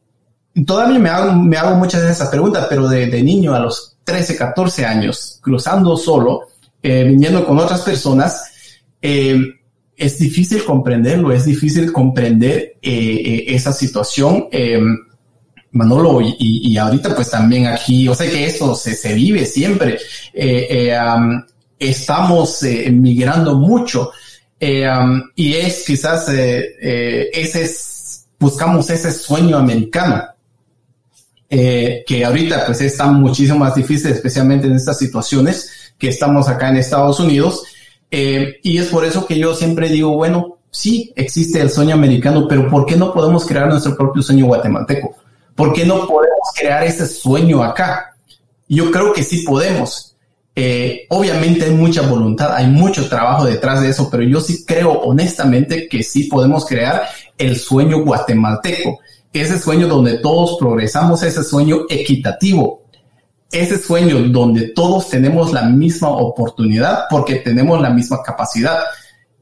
todavía me hago, me hago muchas de esas preguntas, pero de, niño a los 13, 14 años, cruzando solo, eh, viniendo con otras personas, eh, es difícil comprenderlo, es difícil comprender esa situación. Manolo, y, ahorita pues también aquí, yo sé que eso se, se vive siempre. estamos migrando mucho eh, um, y es quizás eh, eh, ese buscamos ese sueño americano, que ahorita pues está muchísimo más difícil, especialmente en estas situaciones que estamos acá en Estados Unidos. y es por eso que yo siempre digo, bueno, sí existe el sueño americano, pero ¿por qué no podemos crear nuestro propio sueño guatemalteco? ¿Por qué no podemos crear ese sueño acá? Yo creo que sí podemos. Eh, obviamente hay mucha voluntad, hay mucho trabajo detrás de eso, pero yo sí creo honestamente que sí podemos crear el sueño guatemalteco, ese sueño donde todos progresamos, ese sueño equitativo, ese sueño donde todos tenemos la misma oportunidad porque tenemos la misma capacidad.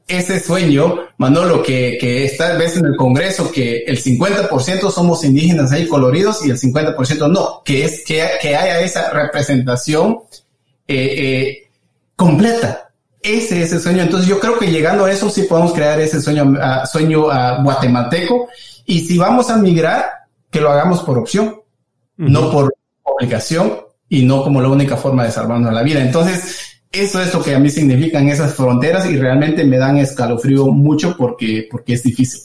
Ese sueño, Manolo, que, que está vez en el Congreso, que el 50% somos indígenas ahí coloridos y el 50% no, que es que, que haya esa representación eh, eh, completa. Ese es el sueño. Entonces yo creo que llegando a eso sí podemos crear ese sueño, uh, sueño uh, guatemalteco. Y si vamos a migrar, que lo hagamos por opción, no por obligación y no como la única forma de salvarnos la vida. Entonces, eso es lo que a mí significan esas fronteras y realmente me dan escalofrío mucho porque, porque es difícil.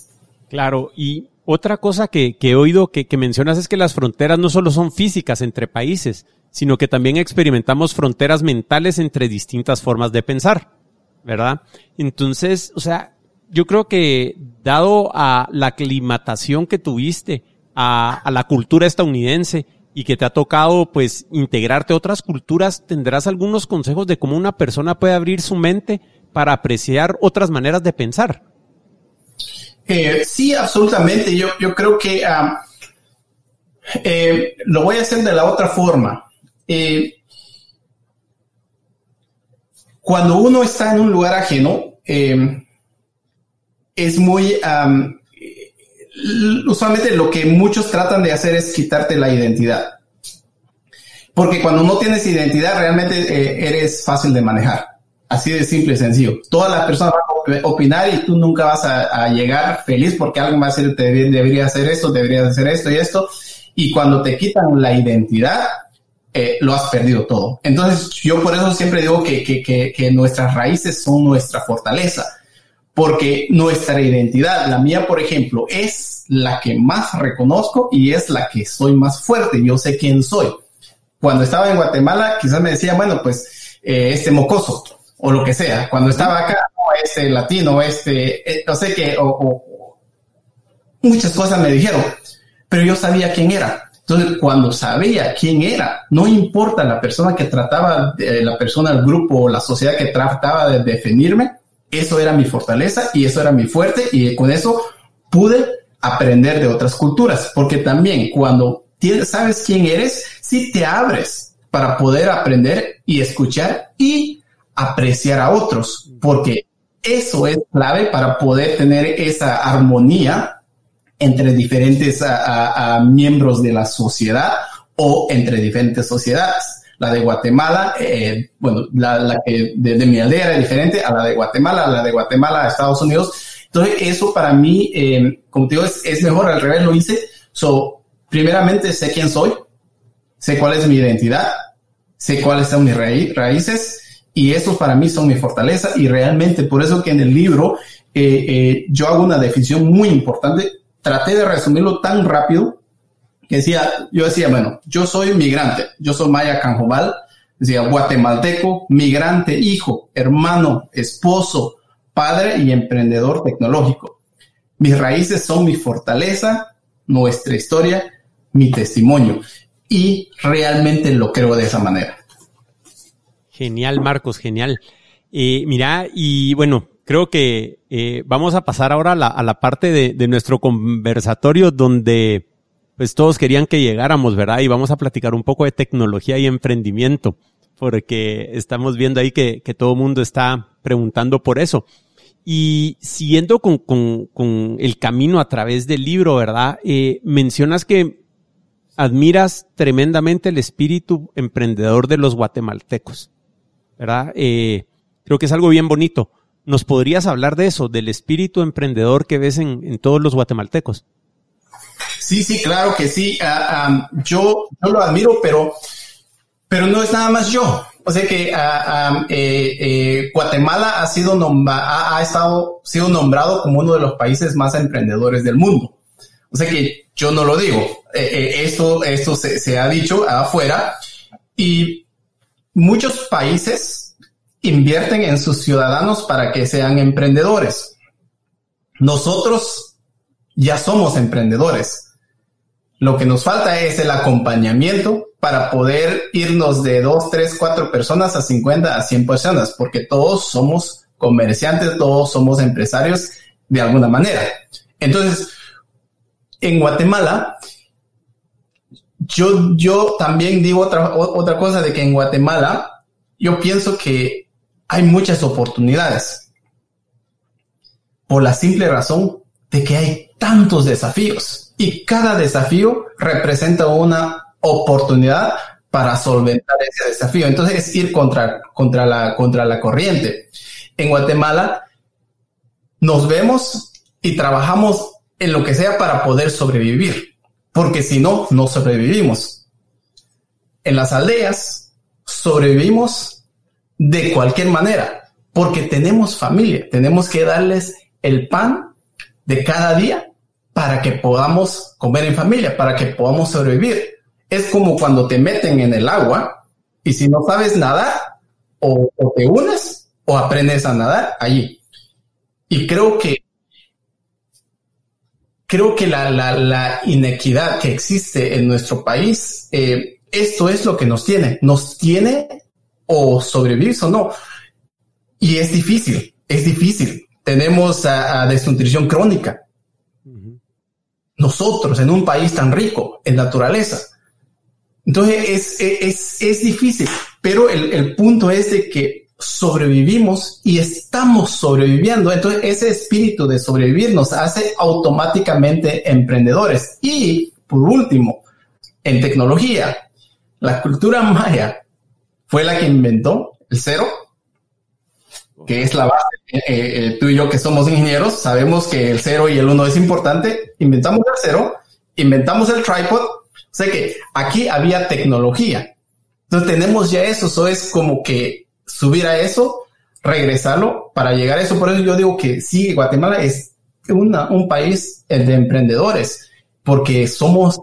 Claro, y otra cosa que, que he oído que, que mencionas es que las fronteras no solo son físicas entre países, sino que también experimentamos fronteras mentales entre distintas formas de pensar, ¿verdad? Entonces, o sea, yo creo que dado a la aclimatación que tuviste a, a la cultura estadounidense y que te ha tocado pues integrarte a otras culturas, tendrás algunos consejos de cómo una persona puede abrir su mente para apreciar otras maneras de pensar. Eh, sí, absolutamente. Yo, yo creo que ah, eh, lo voy a hacer de la otra forma. Eh, cuando uno está en un lugar ajeno, es muy... usualmente lo que muchos tratan de hacer es quitarte la identidad. Porque cuando no tienes identidad, realmente eres fácil de manejar. Así de simple y sencillo. Todas las personas van opinar y tú nunca vas a, llegar feliz porque alguien va a decir, debería hacer esto, debería hacer esto y esto. Y cuando te quitan la identidad, eh, lo has perdido todo. Entonces, yo por eso siempre digo que, que, que, que, nuestras raíces son nuestra fortaleza, porque nuestra identidad, la mía, por ejemplo, es la que más reconozco y es la que soy más fuerte. Yo sé quién soy. Cuando estaba en Guatemala, quizás me decía, bueno, pues eh, este mocoso o lo que sea. Cuando estaba acá, este latino, este, eh, no sé qué, o, muchas cosas me dijeron, pero yo sabía quién era. Entonces, cuando sabía quién era, no importa la persona que trataba, de, la persona, el grupo o la sociedad que trataba de definirme, eso era mi fortaleza y eso era mi fuerte y con eso pude aprender de otras culturas, porque también cuando tienes, sabes quién eres, sí te abres para poder aprender y escuchar y apreciar a otros, porque eso es clave para poder tener esa armonía entre diferentes miembros de la sociedad o entre diferentes sociedades. La de Guatemala, eh, bueno, la, que de, mi aldea era diferente a la de Guatemala, la de Guatemala a Estados Unidos. Entonces, eso para mí, eh, como te digo, es, mejor al revés, lo hice. So, primeramente sé quién soy, sé cuál es mi identidad, sé cuáles son mis raíces y esos para mí son mi fortaleza y realmente por eso que en el libro eh, yo hago una definición muy importante traté de resumirlo tan rápido que decía, yo decía, bueno, yo soy migrante, yo soy Maya Canjobal, decía guatemalteco, migrante, hijo, hermano, esposo, padre y emprendedor tecnológico. Mis raíces son mi fortaleza, nuestra historia, mi testimonio. Y realmente lo creo de esa manera. Genial, Marcos, genial. Eh, mira, y bueno, creo que eh, vamos a pasar ahora a la, parte de, nuestro conversatorio donde pues todos querían que llegáramos, ¿verdad? Y vamos a platicar un poco de tecnología y emprendimiento, porque estamos viendo ahí que, todo el mundo está preguntando por eso. Y siguiendo con, el camino a través del libro, ¿verdad? Eh, mencionas que admiras tremendamente el espíritu emprendedor de los guatemaltecos, ¿verdad? Eh, creo que es algo bien bonito. ¿Nos podrías hablar de eso, del espíritu emprendedor que ves en, todos los guatemaltecos? Sí, sí, claro que sí. Uh, yo, yo lo admiro, pero, pero no es nada más yo. O sea que uh, eh, eh, Guatemala ha sido ha, ha, estado sido nombrado como uno de los países más emprendedores del mundo. O sea que yo no lo digo. Eh, esto esto se ha dicho afuera y muchos países invierten en sus ciudadanos para que sean emprendedores. Nosotros ya somos emprendedores. Lo que nos falta es el acompañamiento para poder irnos de dos, tres, cuatro personas a 50, a 100 personas, porque todos somos comerciantes, todos somos empresarios de alguna manera. Entonces, en Guatemala, yo, yo también digo otra, otra cosa de que en Guatemala, yo pienso que hay muchas oportunidades por la simple razón de que hay tantos desafíos y cada desafío representa una oportunidad para solventar ese desafío. Entonces es ir contra, contra, la, contra la corriente. En Guatemala nos vemos y trabajamos en lo que sea para poder sobrevivir, porque si no, no sobrevivimos. En las aldeas sobrevivimos de cualquier manera, porque tenemos familia, tenemos que darles el pan de cada día para que podamos comer en familia, para que podamos sobrevivir. Es como cuando te meten en el agua y si no sabes nadar, o, te unes o aprendes a nadar allí. Y creo que creo que la, la, inequidad que existe en nuestro país, eh, esto es lo que nos tiene. Nos tiene o sobrevivir o no. Y es difícil, es difícil. Tenemos desnutrición crónica nosotros en un país tan rico en naturaleza. Entonces es, es, difícil, pero el, el, punto es de que sobrevivimos y estamos sobreviviendo. Entonces ese espíritu de sobrevivir nos hace automáticamente emprendedores. Y por último, en tecnología, la cultura maya fue la que inventó el cero que es la base. Eh, eh, tú y yo que somos ingenieros sabemos que el cero y el uno es importante. Inventamos el cero, inventamos el tripod. O sea que aquí había tecnología. Entonces tenemos ya eso. Eso es como que subir a eso, regresarlo para llegar a eso. Por eso yo digo que sí, Guatemala es un país eh, de emprendedores porque somos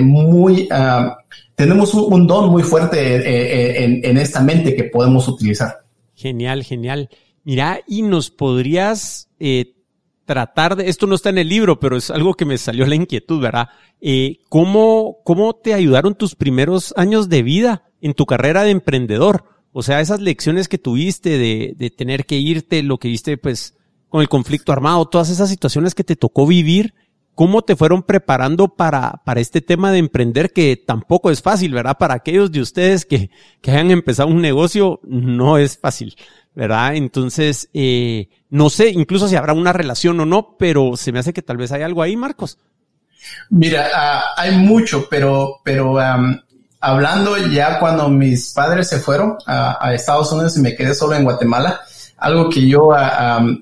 muy, ah, tenemos un, don muy fuerte en, en esta mente que podemos utilizar. Genial, genial. Mira, y nos podrías eh, tratar de, esto no está en el libro, pero es algo que me salió la inquietud, ¿verdad? Eh, ¿cómo, ¿Cómo te ayudaron tus primeros años de vida en tu carrera de emprendedor? O sea, esas lecciones que tuviste de, de tener que irte, lo que viste pues con el conflicto armado, todas esas situaciones que te tocó vivir, ¿cómo te fueron preparando para, para este tema de emprender que tampoco es fácil, ¿verdad? Para aquellos de ustedes que, que hayan empezado un negocio, no es fácil, ¿verdad? Entonces, eh, no sé incluso si habrá una relación o no, pero se me hace que tal vez hay algo ahí, Marcos. Mira, uh, hay mucho, pero, pero hablando ya cuando mis padres se fueron a, Estados Unidos y me quedé solo en Guatemala, algo que yo,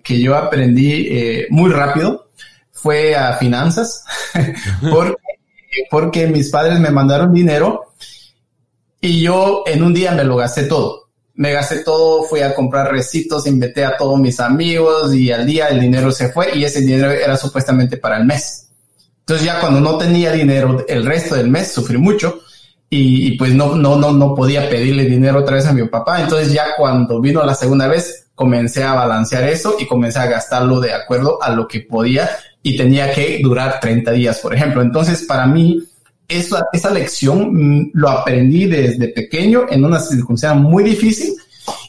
que yo aprendí eh, muy rápido fue a finanzas, porque, porque mis padres me mandaron dinero y yo en un día me lo gasté todo. Me gasté todo, fui a comprar recitos, invité a todos mis amigos y al día el dinero se fue y ese dinero era supuestamente para el mes. Entonces ya cuando no tenía dinero el resto del mes sufrí mucho y, y, pues no, no, no, no podía pedirle dinero otra vez a mi papá. Entonces ya cuando vino la segunda vez comencé a balancear eso y comencé a gastarlo de acuerdo a lo que podía y tenía que durar 30 días, por ejemplo. Entonces, para mí, esa, esa lección mm, lo aprendí desde pequeño en una circunstancia muy difícil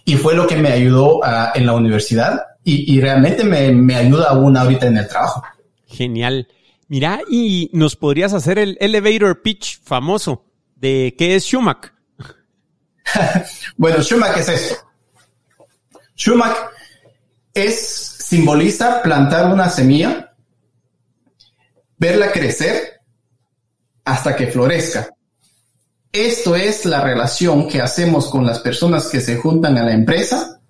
y fue lo que me ayudó ah, en la universidad y, realmente me, me, ayuda aún ahorita en el trabajo. Genial. Mira, y nos podrías hacer el elevator pitch famoso qué es Schumacher. bueno, Schumacher es esto. Schumacher es, simboliza plantar una semilla, verla crecer hasta que florezca. Esto es la relación que hacemos con las personas que se juntan a la empresa.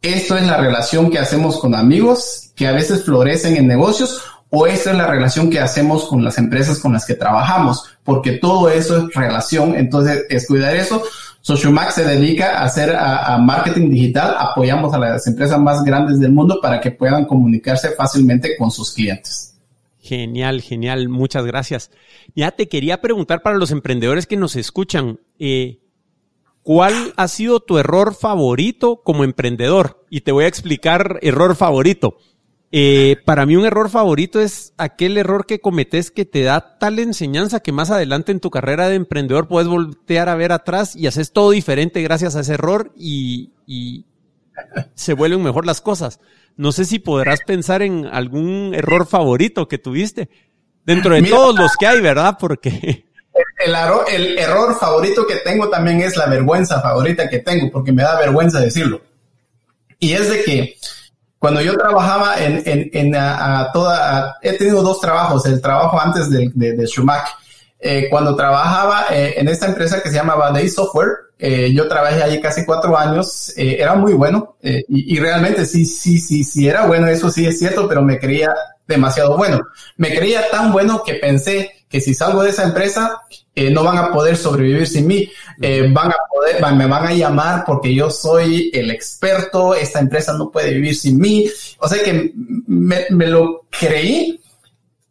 Esto es la relación que hacemos con amigos que a veces florecen en negocios o esta es la relación que hacemos con las empresas con las que trabajamos, porque todo eso es relación, entonces es cuidar eso. Sociomax se dedica a hacer marketing digital, apoyamos a las empresas más grandes del mundo para que puedan comunicarse fácilmente con sus clientes. Genial, genial, muchas gracias. Ya te quería preguntar para los emprendedores que nos escuchan, eh, ¿cuál ha sido tu error favorito como emprendedor? Y te voy a explicar error favorito. Eh, para mí un error favorito es aquel error que cometes que te da tal enseñanza que más adelante en tu carrera de emprendedor puedes voltear a ver atrás y haces todo diferente gracias a ese error y, se vuelven mejor las cosas. No sé si podrás pensar en algún error favorito que tuviste dentro de todos los que hay, ¿verdad? Porque... El, el error favorito que tengo también es la vergüenza favorita que tengo, porque me da vergüenza decirlo. Y es de que cuando yo trabajaba en, en, en a, toda, he tenido dos trabajos, el trabajo antes de, de, de Schumacher. Eh, cuando trabajaba eh, en esta empresa que se llamaba Day Software, eh, yo trabajé allí casi cuatro años, era muy bueno y, y, realmente sí, sí, sí, sí era bueno, eso sí es cierto, pero me creía demasiado bueno. Me creía tan bueno que pensé que si salgo de esa empresa, eh, no van a poder sobrevivir sin mí. Eh, van a poder, me van a llamar porque yo soy el experto, esta empresa no puede vivir sin mí. O sea que me, lo creí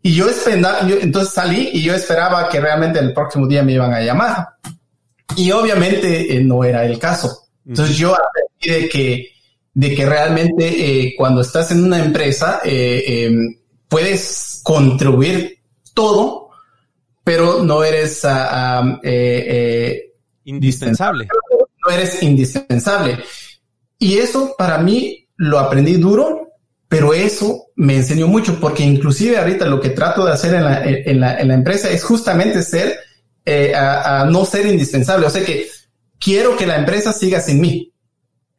y yo esperaba, entonces salí y yo esperaba que realmente el próximo día me iban a llamar. Y obviamente eh, no era el caso. Entonces yo aprendí de que, de que realmente cuando estás en una empresa em, puedes contribuir todo pero no eres eh, eh, indispensable. No eres indispensable. Y eso para mí lo aprendí duro, pero eso me enseñó mucho, porque inclusive ahorita lo que trato de hacer en la, en la, en la empresa es justamente ser, eh, a, no ser indispensable. O sea que quiero que la empresa siga sin mí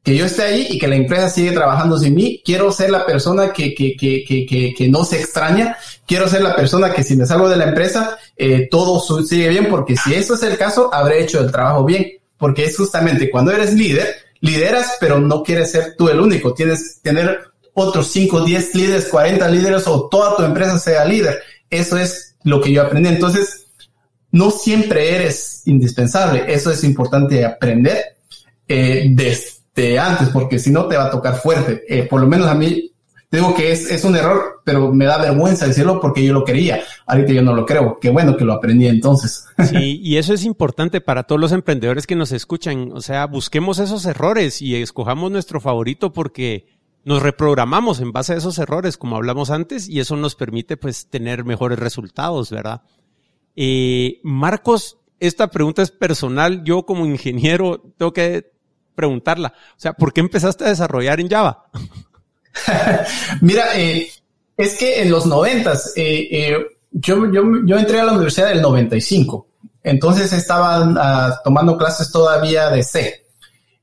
que yo esté ahí y que la empresa sigue trabajando sin mí. Quiero ser la persona que, que, que, que, que no se extraña. Quiero ser la persona que si me salgo de la empresa, eh, todo sigue bien, porque si eso es el caso, habré hecho el trabajo bien. Porque es justamente cuando eres líder, lideras, pero no quieres ser tú el único. Tienes que tener otros 5, 10 líderes, 40 líderes o toda tu empresa sea líder. Eso es lo que yo aprendí. Entonces, no siempre eres indispensable. Eso es importante aprender. Eh, antes, porque si no te va a tocar fuerte. Eh, por lo menos a mí, digo que es, es un error, pero me da vergüenza decirlo porque yo lo quería. Ahorita yo no lo creo. Qué bueno que lo aprendí entonces. Sí, y eso es importante para todos los emprendedores que nos escuchan. O sea, busquemos esos errores y escojamos nuestro favorito porque nos reprogramamos en base a esos errores, como hablamos antes, y eso nos permite pues tener mejores resultados, ¿verdad? Eh, Marcos, esta pregunta es personal. Yo como ingeniero tengo que preguntarla. O sea, ¿por qué empezaste a desarrollar en Java? Mira, eh, es que en los noventas, eh, eh, yo, yo, yo, entré a la universidad del 95, entonces estaba ah, tomando clases todavía de C.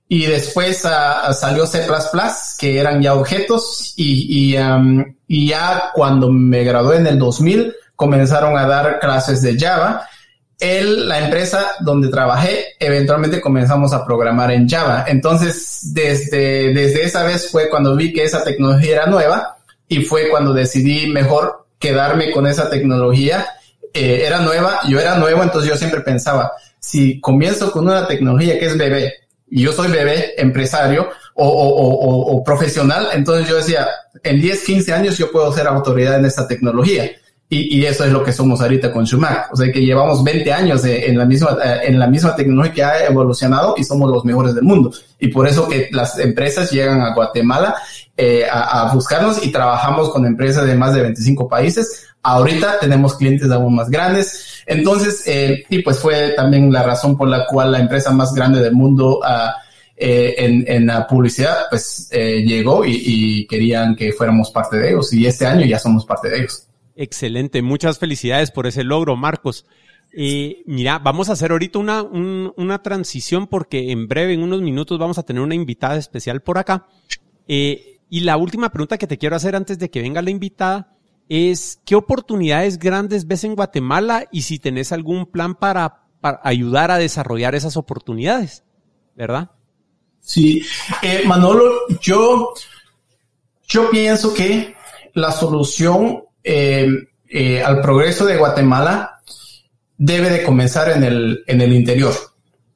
Y después ah, salió C++, que eran ya objetos, y, y, y ya cuando me gradué en el 2000, comenzaron a dar clases de Java él, la empresa donde trabajé, eventualmente comenzamos a programar en Java. Entonces, desde, desde esa vez fue cuando vi que esa tecnología era nueva y fue cuando decidí mejor quedarme con esa tecnología. Eh, era nueva, yo era nuevo, entonces yo siempre pensaba, si comienzo con una tecnología que es bebé, y yo soy bebé, empresario o, o, o profesional, entonces yo decía, en 10, 15 años yo puedo ser autoridad en esta tecnología. Y, y, eso es lo que somos ahorita con Schumacher. O sea que llevamos 20 años en, la misma, eh, en la misma tecnología que ha evolucionado y somos los mejores del mundo. Y por eso que las empresas llegan a Guatemala eh, a, buscarnos y trabajamos con empresas de más de 25 países. Ahorita tenemos clientes aún más grandes. Entonces, eh, y pues fue también la razón por la cual la empresa más grande del mundo uh, en, en, la publicidad, pues llegó y querían que fuéramos parte de ellos. Y este año ya somos parte de ellos. Excelente, muchas felicidades por ese logro, Marcos. Mira, vamos a hacer ahorita una, una transición porque en breve, en unos minutos, vamos a tener una invitada especial por acá. Eh, y la última pregunta que te quiero hacer antes de que venga la invitada es, ¿qué oportunidades grandes ves en Guatemala y si tenés algún plan para, para ayudar a desarrollar esas oportunidades? ¿Verdad? Sí, eh, Manolo, yo, yo pienso que la solución eh, eh, al progreso de Guatemala debe de comenzar en el, en el interior,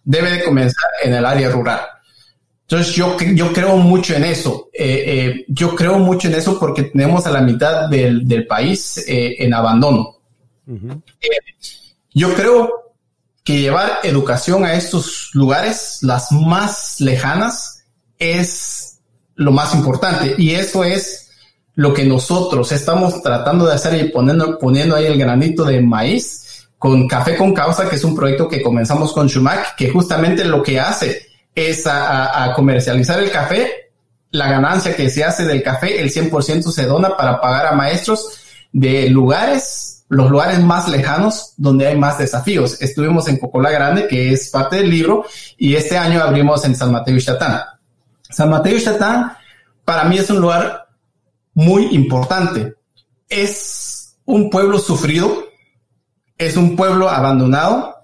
debe de comenzar en el área rural. Entonces yo, yo creo mucho en eso. Eh, eh, yo creo mucho en eso porque tenemos a la mitad del, del país en abandono. yo creo que llevar educación a estos lugares, las más lejanas, es lo más importante. Y eso es lo que nosotros estamos tratando de hacer y poniendo, poniendo ahí el granito de maíz con Café con Causa, que es un proyecto que comenzamos con Shumac, que justamente lo que hace es a, comercializar el café, la ganancia que se hace del café, el 100% se dona para pagar a maestros de lugares, los lugares más lejanos donde hay más desafíos. Estuvimos en Cocola Grande, que es parte del libro, y este año abrimos en San Mateo y Chatán. San Mateo y Chatán para mí es un lugar muy importante. Es un pueblo sufrido, es un pueblo abandonado,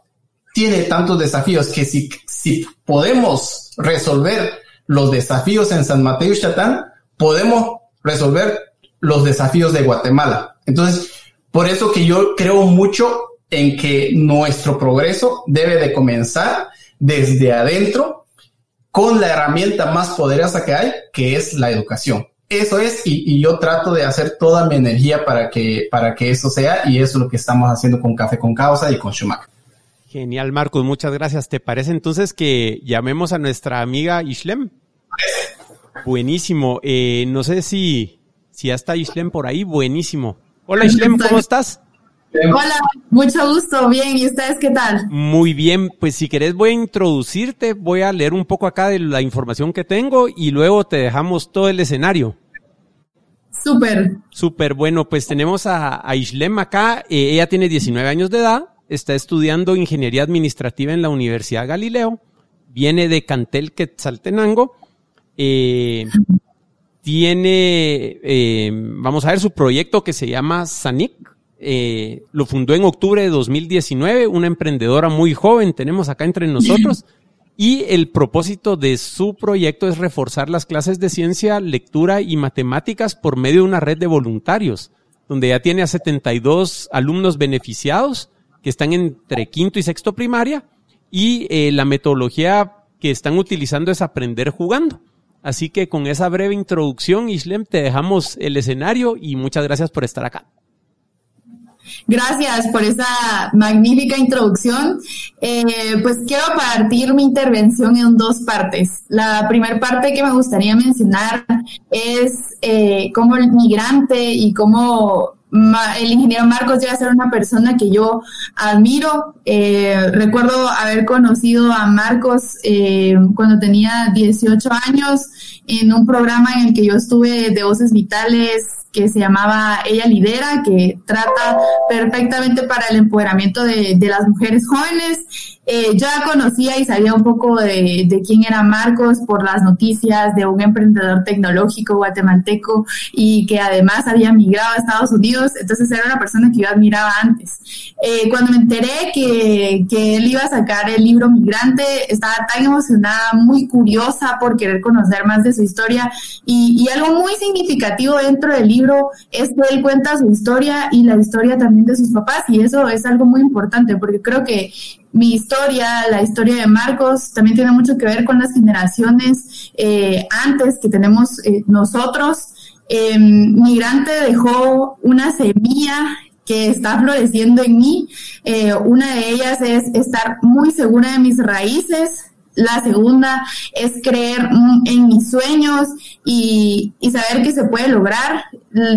tiene tantos desafíos que si, si podemos resolver los desafíos en San Mateo y Chatán, podemos resolver los desafíos de Guatemala. Entonces, por eso que yo creo mucho en que nuestro progreso debe de comenzar desde adentro con la herramienta más poderosa que hay, que es la educación. Eso es, y, yo trato de hacer toda mi energía para que, para que eso sea, y eso es lo que estamos haciendo con Café con Causa y con Schumacher. Genial, Marcos, muchas gracias. ¿Te parece entonces que llamemos a nuestra amiga Ishlem? Buenísimo. Eh, no sé si, si ya está Ishlem por ahí. Buenísimo. Hola Ishlem, ¿cómo estás? Hola, mucho gusto, bien, ¿y ustedes qué tal? Muy bien, pues si querés voy a introducirte, voy a leer un poco acá de la información que tengo y luego te dejamos todo el escenario. Súper. Súper, bueno, pues tenemos a, a Islem acá, eh, ella tiene 19 años de edad, está estudiando ingeniería administrativa en la Universidad Galileo, viene de Cantel Quetzaltenango, eh, tiene, eh, vamos a ver, su proyecto que se llama SANIC, eh, lo fundó en octubre de 2019, una emprendedora muy joven tenemos acá entre nosotros. Y el propósito de su proyecto es reforzar las clases de ciencia, lectura y matemáticas por medio de una red de voluntarios, donde ya tiene a 72 alumnos beneficiados que están entre quinto y sexto primaria y eh, la metodología que están utilizando es aprender jugando. Así que con esa breve introducción, Islem, te dejamos el escenario y muchas gracias por estar acá. Gracias por esa magnífica introducción. Eh, pues quiero partir mi intervención en dos partes. La primera parte que me gustaría mencionar es eh, cómo el migrante y cómo el ingeniero Marcos llega a ser una persona que yo admiro. Eh, recuerdo haber conocido a Marcos eh, cuando tenía 18 años en un programa en el que yo estuve de voces vitales que se llamaba Ella Lidera, que trata perfectamente para el empoderamiento de, de las mujeres jóvenes eh, ya conocía y sabía un poco de, de, quién era Marcos por las noticias de un emprendedor tecnológico guatemalteco y que además había migrado a Estados Unidos, entonces era una persona que yo admiraba antes. Eh, cuando me enteré que, que, él iba a sacar el libro Migrante, estaba tan emocionada, muy curiosa por querer conocer más de su historia. Y, y algo muy significativo dentro del libro es que él cuenta su historia y la historia también de sus papás. Y eso es algo muy importante porque creo que mi historia, la historia de Marcos, también tiene mucho que ver con las generaciones eh, antes que tenemos eh, nosotros. Eh, Migrante dejó una semilla que está floreciendo en mí. una de ellas es estar muy segura de mis raíces, la segunda es creer en mis sueños y, saber que se puede lograr,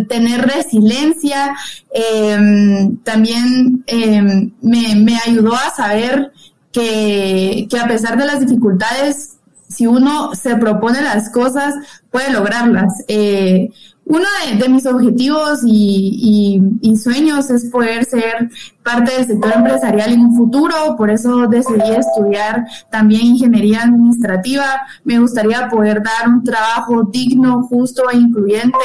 tener resiliencia. Em, también em, me, ayudó a saber que, a pesar de las dificultades, si uno se propone las cosas, puede lograrlas. Eh, uno de, mis objetivos y, sueños es poder ser parte del sector empresarial en un futuro, por eso decidí estudiar también ingeniería administrativa. Me gustaría poder dar un trabajo digno, justo e incluyente,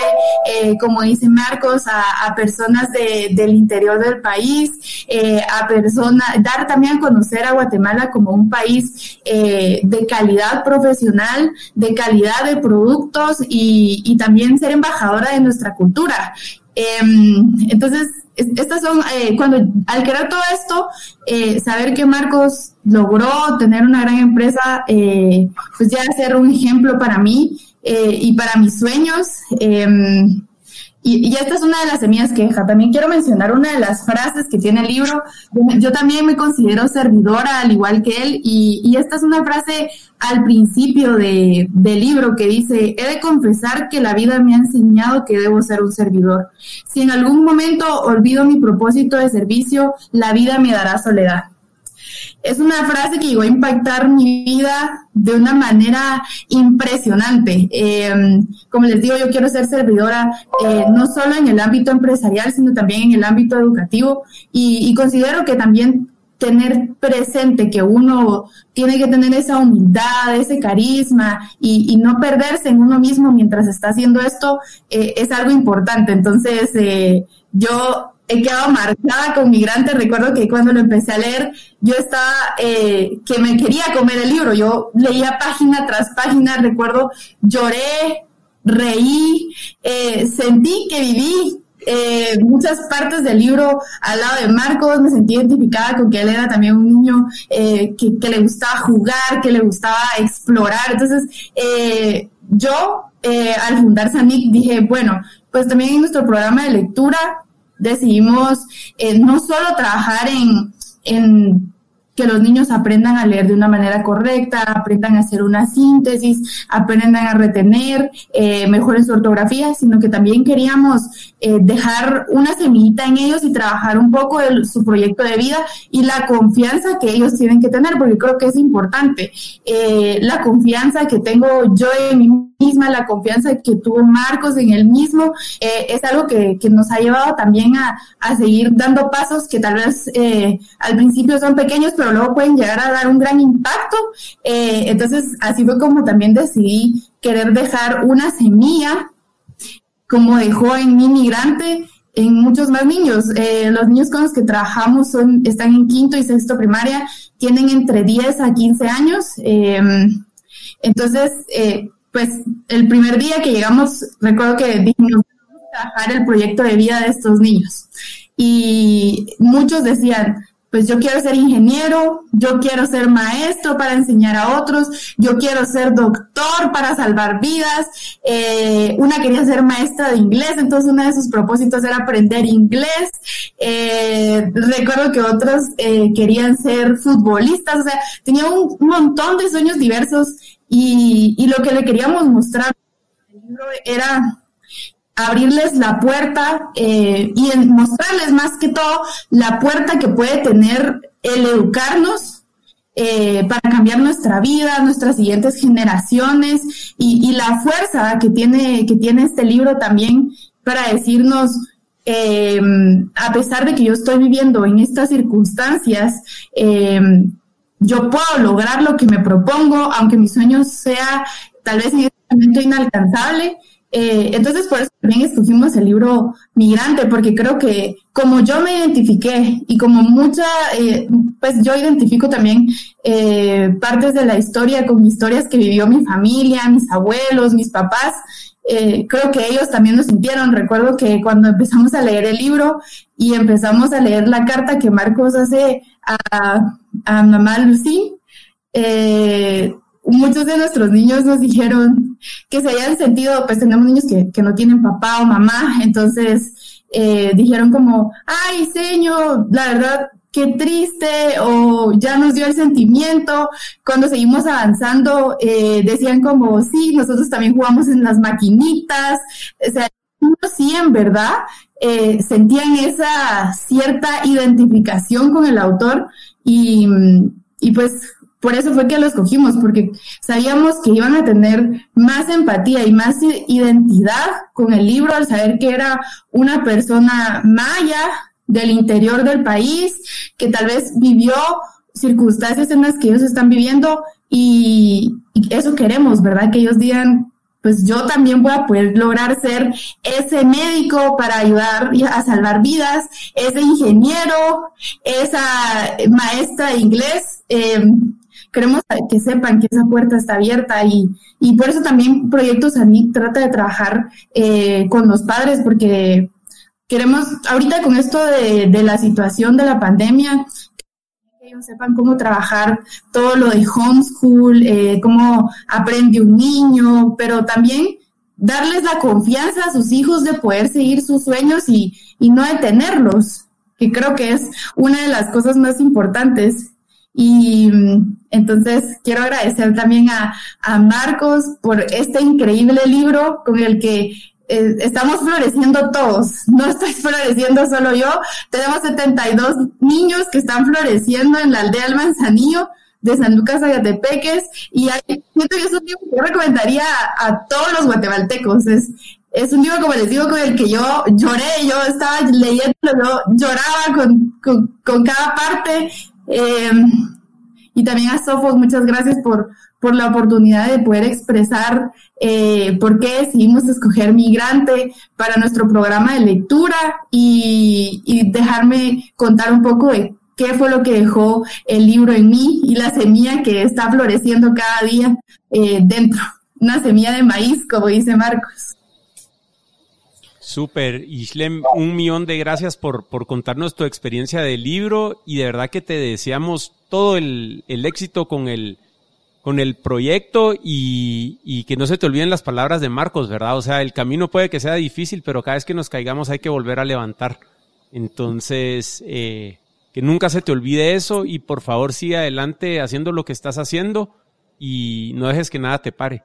eh, como dice Marcos, a, personas del interior del país, eh, a personas, dar también a conocer a Guatemala como un país eh, de calidad profesional, de calidad de productos y, y también ser embajadora de nuestra cultura. Em, entonces, estas son, eh, cuando al crear todo esto, eh, saber que Marcos logró tener una gran empresa, eh, pues ya ser un ejemplo para mí y para mis sueños. Em, y, esta es una de las semillas que deja. También quiero mencionar una de las frases que tiene el libro. Yo también me considero servidora, al igual que él, y, esta es una frase al principio de, del libro que dice, he de confesar que la vida me ha enseñado que debo ser un servidor. Si en algún momento olvido mi propósito de servicio, la vida me dará soledad es una frase que llegó a impactar mi vida de una manera impresionante. Eh, como les digo, yo quiero ser servidora eh, no solo en el ámbito empresarial, sino también en el ámbito educativo y, considero que también tener presente que uno tiene que tener esa humildad, ese carisma y, no perderse en uno mismo mientras está haciendo esto eh, es algo importante. Entonces, yo he quedado marcada con Migrante. Recuerdo que cuando lo empecé a leer, yo estaba, eh, que me quería comer el libro. Yo leía página tras página, recuerdo, lloré, reí, eh, sentí que viví eh, muchas partes del libro al lado de Marcos, me sentí identificada con que él era también un niño que, que, le gustaba jugar, que le gustaba explorar. Entonces, yo al fundar SANIC dije, bueno, pues también en nuestro programa de lectura decidimos eh, no solo trabajar en, en que los niños aprendan a leer de una manera correcta, aprendan a hacer una síntesis, aprendan a retener, eh, mejoren su ortografía, sino que también queríamos eh, dejar una semillita en ellos y trabajar un poco su proyecto de vida y la confianza que ellos tienen que tener, porque creo que es importante. Eh, la confianza que tengo yo en mí misma, la confianza que tuvo Marcos en él mismo, eh, es algo que, que, nos ha llevado también a, a, seguir dando pasos que tal vez al principio son pequeños, pero luego pueden llegar a dar un gran impacto. entonces, así fue como también decidí querer dejar una semilla como dejó en mi migrante, en muchos más niños. Eh, los niños con los que trabajamos son, están en quinto y sexto primaria, tienen entre 10 a 15 años. Em, entonces, eh, pues el primer día que llegamos, recuerdo que dijimos, trabajar el proyecto de vida de estos niños. Y muchos decían, pues yo quiero ser ingeniero, yo quiero ser maestro para enseñar a otros, yo quiero ser doctor para salvar vidas, eh, una quería ser maestra de inglés, entonces uno de sus propósitos era aprender inglés, eh, recuerdo que otros eh, querían ser futbolistas, o sea, tenía un, montón de sueños diversos y, y lo que le queríamos mostrar era abrirles la puerta eh, y mostrarles más que todo la puerta que puede tener el educarnos eh, para cambiar nuestra vida, nuestras siguientes generaciones y, la fuerza que tiene, que tiene este libro también para decirnos, eh, a pesar de que yo estoy viviendo en estas circunstancias, yo puedo lograr lo que me propongo, aunque mi sueño sea tal vez en este momento inalcanzable, eh, entonces, por eso también escogimos el libro Migrante, porque creo que como yo me identifiqué y como mucha, eh, pues yo identifico también eh, partes de la historia con historias que vivió mi familia, mis abuelos, mis papás, creo que ellos también lo sintieron. Recuerdo que cuando empezamos a leer el libro y empezamos a leer la carta que Marcos hace a, a mamá Lucy, eh, muchos de nuestros niños nos dijeron que se hayan sentido, pues tenemos niños que, no tienen papá o mamá, entonces eh, dijeron como, ay, señor, la verdad, qué triste o ya nos dio el sentimiento. Cuando seguimos avanzando, eh, decían como, sí, nosotros también jugamos en las maquinitas. O sea, sí, en verdad, eh, sentían esa cierta identificación con el autor y, y pues por eso fue que lo escogimos, porque sabíamos que iban a tener más empatía y más identidad con el libro al saber que era una persona maya del interior del país, que tal vez vivió circunstancias en las que ellos están viviendo y, eso queremos, ¿verdad? Que ellos digan, pues yo también voy a poder lograr ser ese médico para ayudar a salvar vidas, ese ingeniero, esa maestra de inglés. Eh, queremos que sepan que esa puerta está abierta y, y por eso también Proyectos ANIC trata de trabajar eh, con los padres porque queremos, ahorita con esto de, de la situación de la pandemia, que ellos sepan cómo trabajar todo lo de homeschool, eh, cómo aprende un niño, pero también darles la confianza a sus hijos de poder seguir sus sueños y, y no detenerlos, que creo que es una de las cosas más importantes. Y mm, entonces quiero agradecer también a, a Marcos por este increíble libro con el que eh, estamos floreciendo todos. No estoy floreciendo solo yo. Tenemos 72 niños que están floreciendo en la aldea del Manzanillo de San Lucas Agatepeques y hay, que es un libro que yo recomendaría a, todos los guatemaltecos. Es, es un libro, como les digo, con el que yo lloré, yo estaba leyendo, yo lloraba con, con, con cada parte eh, y también a Sofos, muchas gracias por, por la oportunidad de poder expresar eh, por qué decidimos escoger migrante para nuestro programa de lectura y, dejarme contar un poco de qué fue lo que dejó el libro en mí y la semilla que está floreciendo cada día eh, dentro, una semilla de maíz, como dice Marcos. Súper, Islem, un millón de gracias por, por contarnos tu experiencia del libro y de verdad que te deseamos todo el, el éxito con el, con el proyecto y, y, que no se te olviden las palabras de Marcos, ¿verdad? O sea, el camino puede que sea difícil, pero cada vez que nos caigamos hay que volver a levantar. Entonces, eh, que nunca se te olvide eso y por favor sigue adelante haciendo lo que estás haciendo y no dejes que nada te pare.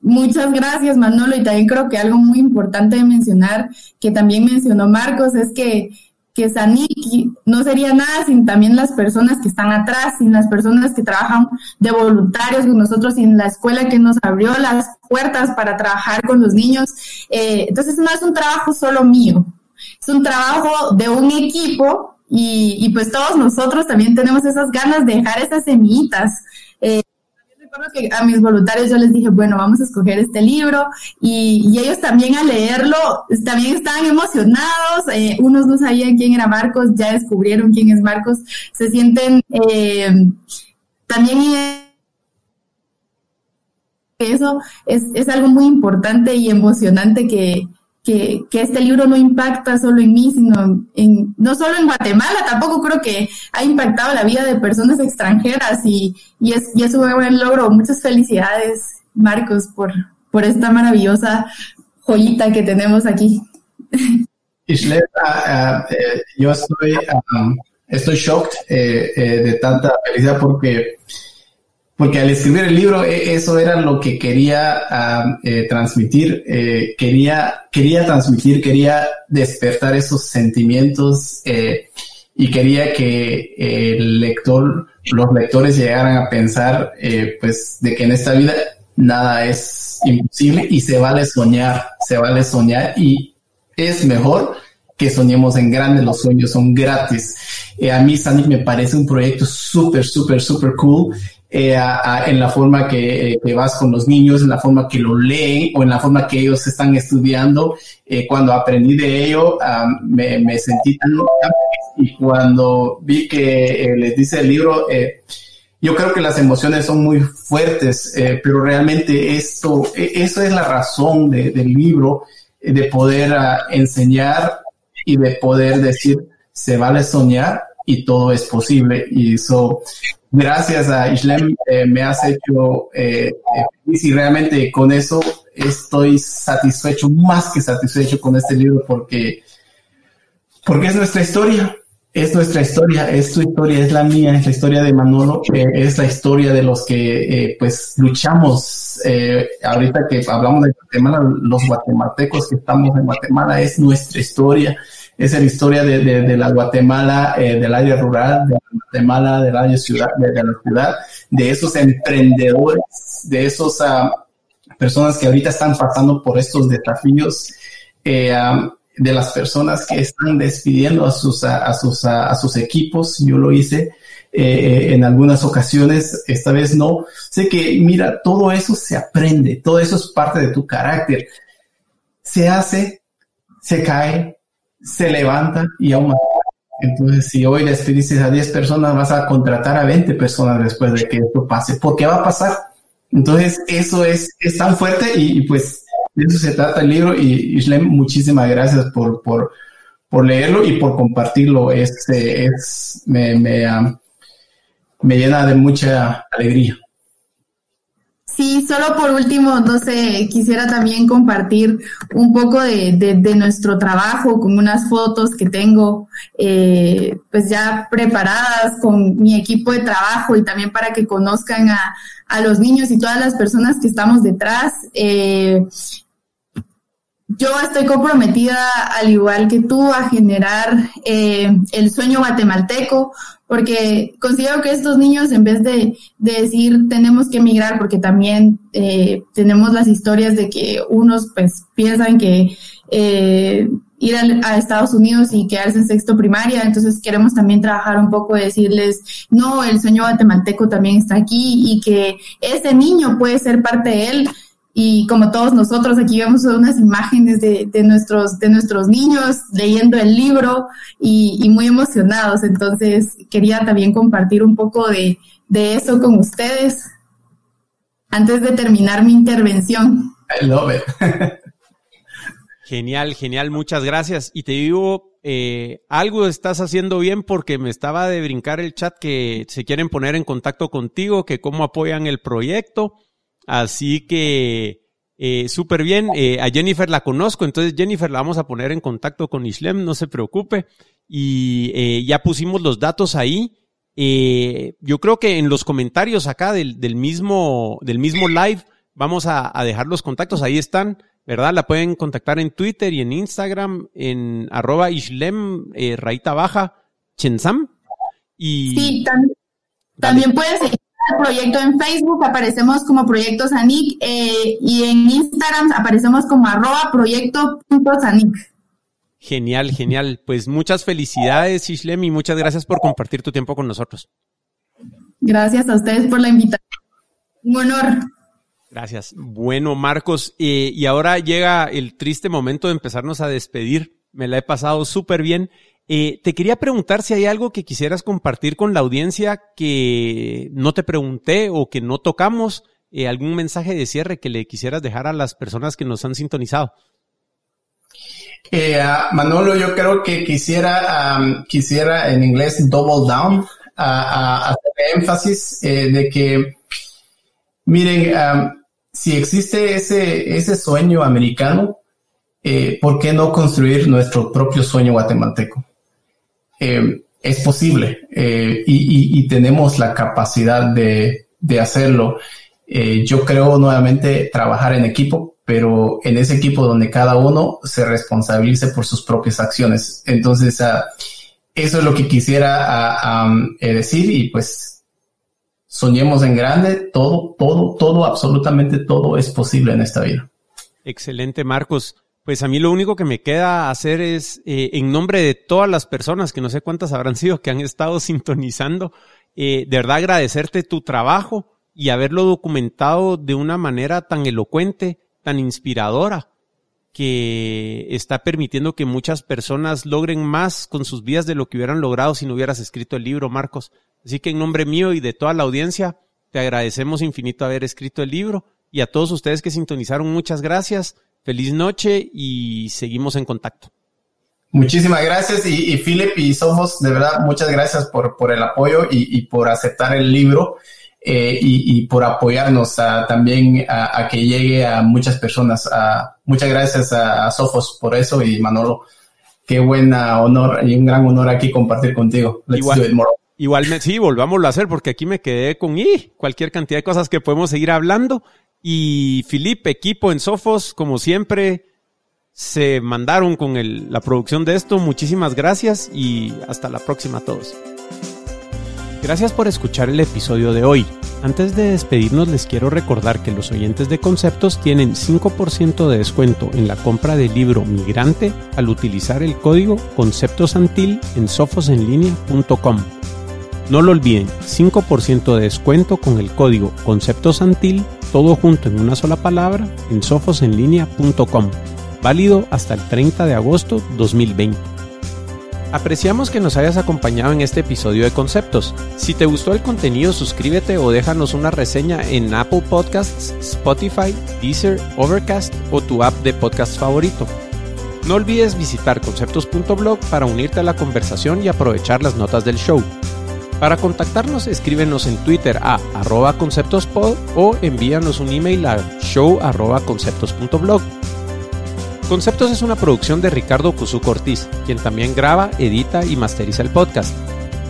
Muchas gracias, Manolo. Y también creo que algo muy importante de mencionar, que también mencionó Marcos, es que, que Saniki no sería nada sin también las personas que están atrás, sin las personas que trabajan de voluntarios con nosotros, sin la escuela que nos abrió las puertas para trabajar con los niños. Eh, entonces no es un trabajo solo mío, es un trabajo de un equipo y, y pues todos nosotros también tenemos esas ganas de dejar esas semillitas. Eh, a mis voluntarios yo les dije, bueno, vamos a escoger este libro y, ellos también al leerlo también estaban emocionados, eh, unos no sabían quién era Marcos, ya descubrieron quién es Marcos, se sienten eh, también eso es, es algo muy importante y emocionante que, que, este libro no impacta solo en mí, sino en, no solo en Guatemala, tampoco creo que ha impactado la vida de personas extranjeras y, y, es, y es un buen logro. Muchas felicidades, Marcos, por, por esta maravillosa joyita que tenemos aquí. Islet, ah, ah, eh, yo estoy, um, estoy shocked eh, eh, de tanta felicidad porque porque al escribir el libro e, eso era lo que quería eh, transmitir, eh, quería, quería transmitir, quería despertar esos sentimientos eh, y quería que el lector, los lectores llegaran a pensar pues de que en esta vida nada es imposible y se vale soñar, se vale soñar y es mejor que soñemos en grande, los sueños son gratis. a mí, Sandy, me parece un proyecto súper, súper, súper cool eh, en la forma que, vas con los niños, en la forma que lo leen o en la forma que ellos están estudiando. Eh, cuando aprendí de ello, me, me, sentí tan y cuando vi que eh, les dice el libro, yo creo que las emociones son muy fuertes, pero realmente esto, e, eso es la razón de, del libro, de poder ah, enseñar y de poder decir, se vale soñar y todo es posible. Y eso, gracias a Islem, eh, me has hecho eh, eh, feliz y realmente con eso estoy satisfecho, más que satisfecho con este libro porque, porque es nuestra historia. es nuestra historia, es tu historia, es la mía, es la historia de Manolo, eh, es la historia de los que pues luchamos. Ahorita que hablamos de Guatemala, los guatemaltecos que estamos en Guatemala, es nuestra historia, es la historia de, de, la Guatemala, del área rural, de la Guatemala, del área ciudad, de, la ciudad, de esos emprendedores, de esas ah, personas que ahorita están pasando por estos desafíos. Ah, de las personas que están despidiendo a sus, a, sus, a, sus equipos. Yo lo hice eh, en algunas ocasiones, esta vez no. Sé que, mira, todo eso se aprende, todo eso es parte de tu carácter. Se hace, se cae, se levanta y aún entonces, si hoy despediste a 10 personas, vas a contratar a 20 personas después de que esto pase, porque va a pasar. Entonces, eso es, es tan fuerte y, pues de eso se trata el libro y Islem, muchísimas gracias por, por, por leerlo y por compartirlo. Este es, me, me, me llena de mucha alegría. Sí, solo por último, no sé, quisiera también compartir un poco de, de, nuestro trabajo con unas fotos que tengo eh, pues ya preparadas con mi equipo de trabajo y también para que conozcan a, a los niños y todas las personas que estamos detrás. Eh, yo estoy comprometida, al igual que tú, a generar eh, el sueño guatemalteco, porque considero que estos niños, en vez de, decir tenemos que emigrar, porque también eh, tenemos las historias de que unos pues piensan que eh, ir a, Estados Unidos y quedarse en sexto primaria, entonces queremos también trabajar un poco, decirles, no, el sueño guatemalteco también está aquí y que ese niño puede ser parte de él y como todos nosotros aquí vemos unas imágenes de, de nuestros, de nuestros niños leyendo el libro y, muy emocionados. Entonces quería también compartir un poco de, de, eso con ustedes antes de terminar mi intervención. I love it. genial, genial, muchas gracias. Y te digo, eh, algo estás haciendo bien porque me estaba de brincar el chat que se quieren poner en contacto contigo, que cómo apoyan el proyecto. Así que eh, súper bien. Eh, a Jennifer la conozco, entonces Jennifer la vamos a poner en contacto con Islem, no se preocupe. Y eh, ya pusimos los datos ahí. Yo creo que en los comentarios acá del, del mismo, del mismo live vamos a, a, dejar los contactos, ahí están, ¿verdad? La pueden contactar en Twitter y en Instagram, en arroba Islem, raíta baja, Chensam. Y... Sí, también, también puedes proyecto en Facebook, aparecemos como Proyecto Sanic eh, y en Instagram aparecemos como arroba proyecto.sanic. Genial, genial. Pues muchas felicidades, Ishlem, y muchas gracias por compartir tu tiempo con nosotros. Gracias a ustedes por la invitación. Un honor. Gracias. Bueno, Marcos, eh, y ahora llega el triste momento de empezarnos a despedir. Me la he pasado súper bien. Eh, te quería preguntar si hay algo que quisieras compartir con la audiencia que no te pregunté o que no tocamos, eh, algún mensaje de cierre que le quisieras dejar a las personas que nos han sintonizado. Eh, Manolo, yo creo que quisiera, quisiera en inglés double down, a, hacer énfasis de que, miren, si existe ese, ese sueño americano, ¿por qué no construir nuestro propio sueño guatemalteco? Eh, es posible eh, y, tenemos la capacidad de, hacerlo. Eh, yo creo nuevamente trabajar en equipo, pero en ese equipo donde cada uno se responsabilice por sus propias acciones. Entonces, ah, eso es lo que quisiera ah, decir y pues soñemos en grande, todo, todo, todo, absolutamente todo es posible en esta vida. Excelente, Marcos. Pues a mí lo único que me queda hacer es, eh, en nombre de todas las personas, que no sé cuántas habrán sido, que han estado sintonizando, eh, de verdad agradecerte tu trabajo y haberlo documentado de una manera tan elocuente, tan inspiradora, que está permitiendo que muchas personas logren más con sus vidas de lo que hubieran logrado si no hubieras escrito el libro, Marcos. Así que en nombre mío y de toda la audiencia, te agradecemos infinito haber escrito el libro y a todos ustedes que sintonizaron, muchas gracias. Feliz noche y seguimos en contacto. Muchísimas gracias y, Philip y Somos, de verdad, muchas gracias por, por el apoyo y, por aceptar el libro eh, y, por apoyarnos también a, que llegue a muchas personas. muchas gracias a, Sofos por eso y Manolo, qué buen honor y un gran honor aquí compartir contigo. Let's do it more. Igualmente, sí, volvámoslo a hacer porque aquí me quedé con y cualquier cantidad de cosas que podemos seguir hablando. Y Felipe, equipo en Sofos, como siempre, se mandaron con la producción de esto. Muchísimas gracias y hasta la próxima a todos. Gracias por escuchar el episodio de hoy. Antes de despedirnos les quiero recordar que los oyentes de conceptos tienen 5% de descuento en la compra del libro Migrante al utilizar el código conceptosantil en sofosenlinea.com. No lo olviden, 5% de descuento con el código conceptosantil, todo junto en una sola palabra, en sofosenlinea.com. Válido hasta el 30 de agosto 2020. Apreciamos que nos hayas acompañado en este episodio de Conceptos. Si te gustó el contenido, suscríbete o déjanos una reseña en Apple Podcasts, Spotify, Deezer, Overcast o tu app de podcast favorito. No olvides visitar conceptos.blog para unirte a la conversación y aprovechar las notas del show. Para contactarnos, escríbenos en Twitter a arroba conceptospod o envíanos un email a show conceptos.blog. Conceptos es una producción de Ricardo Cusú Ortiz, quien también graba, edita y masteriza el podcast.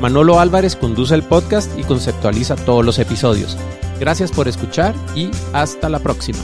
Manolo Álvarez conduce el podcast y conceptualiza todos los episodios. Gracias por escuchar y hasta la próxima.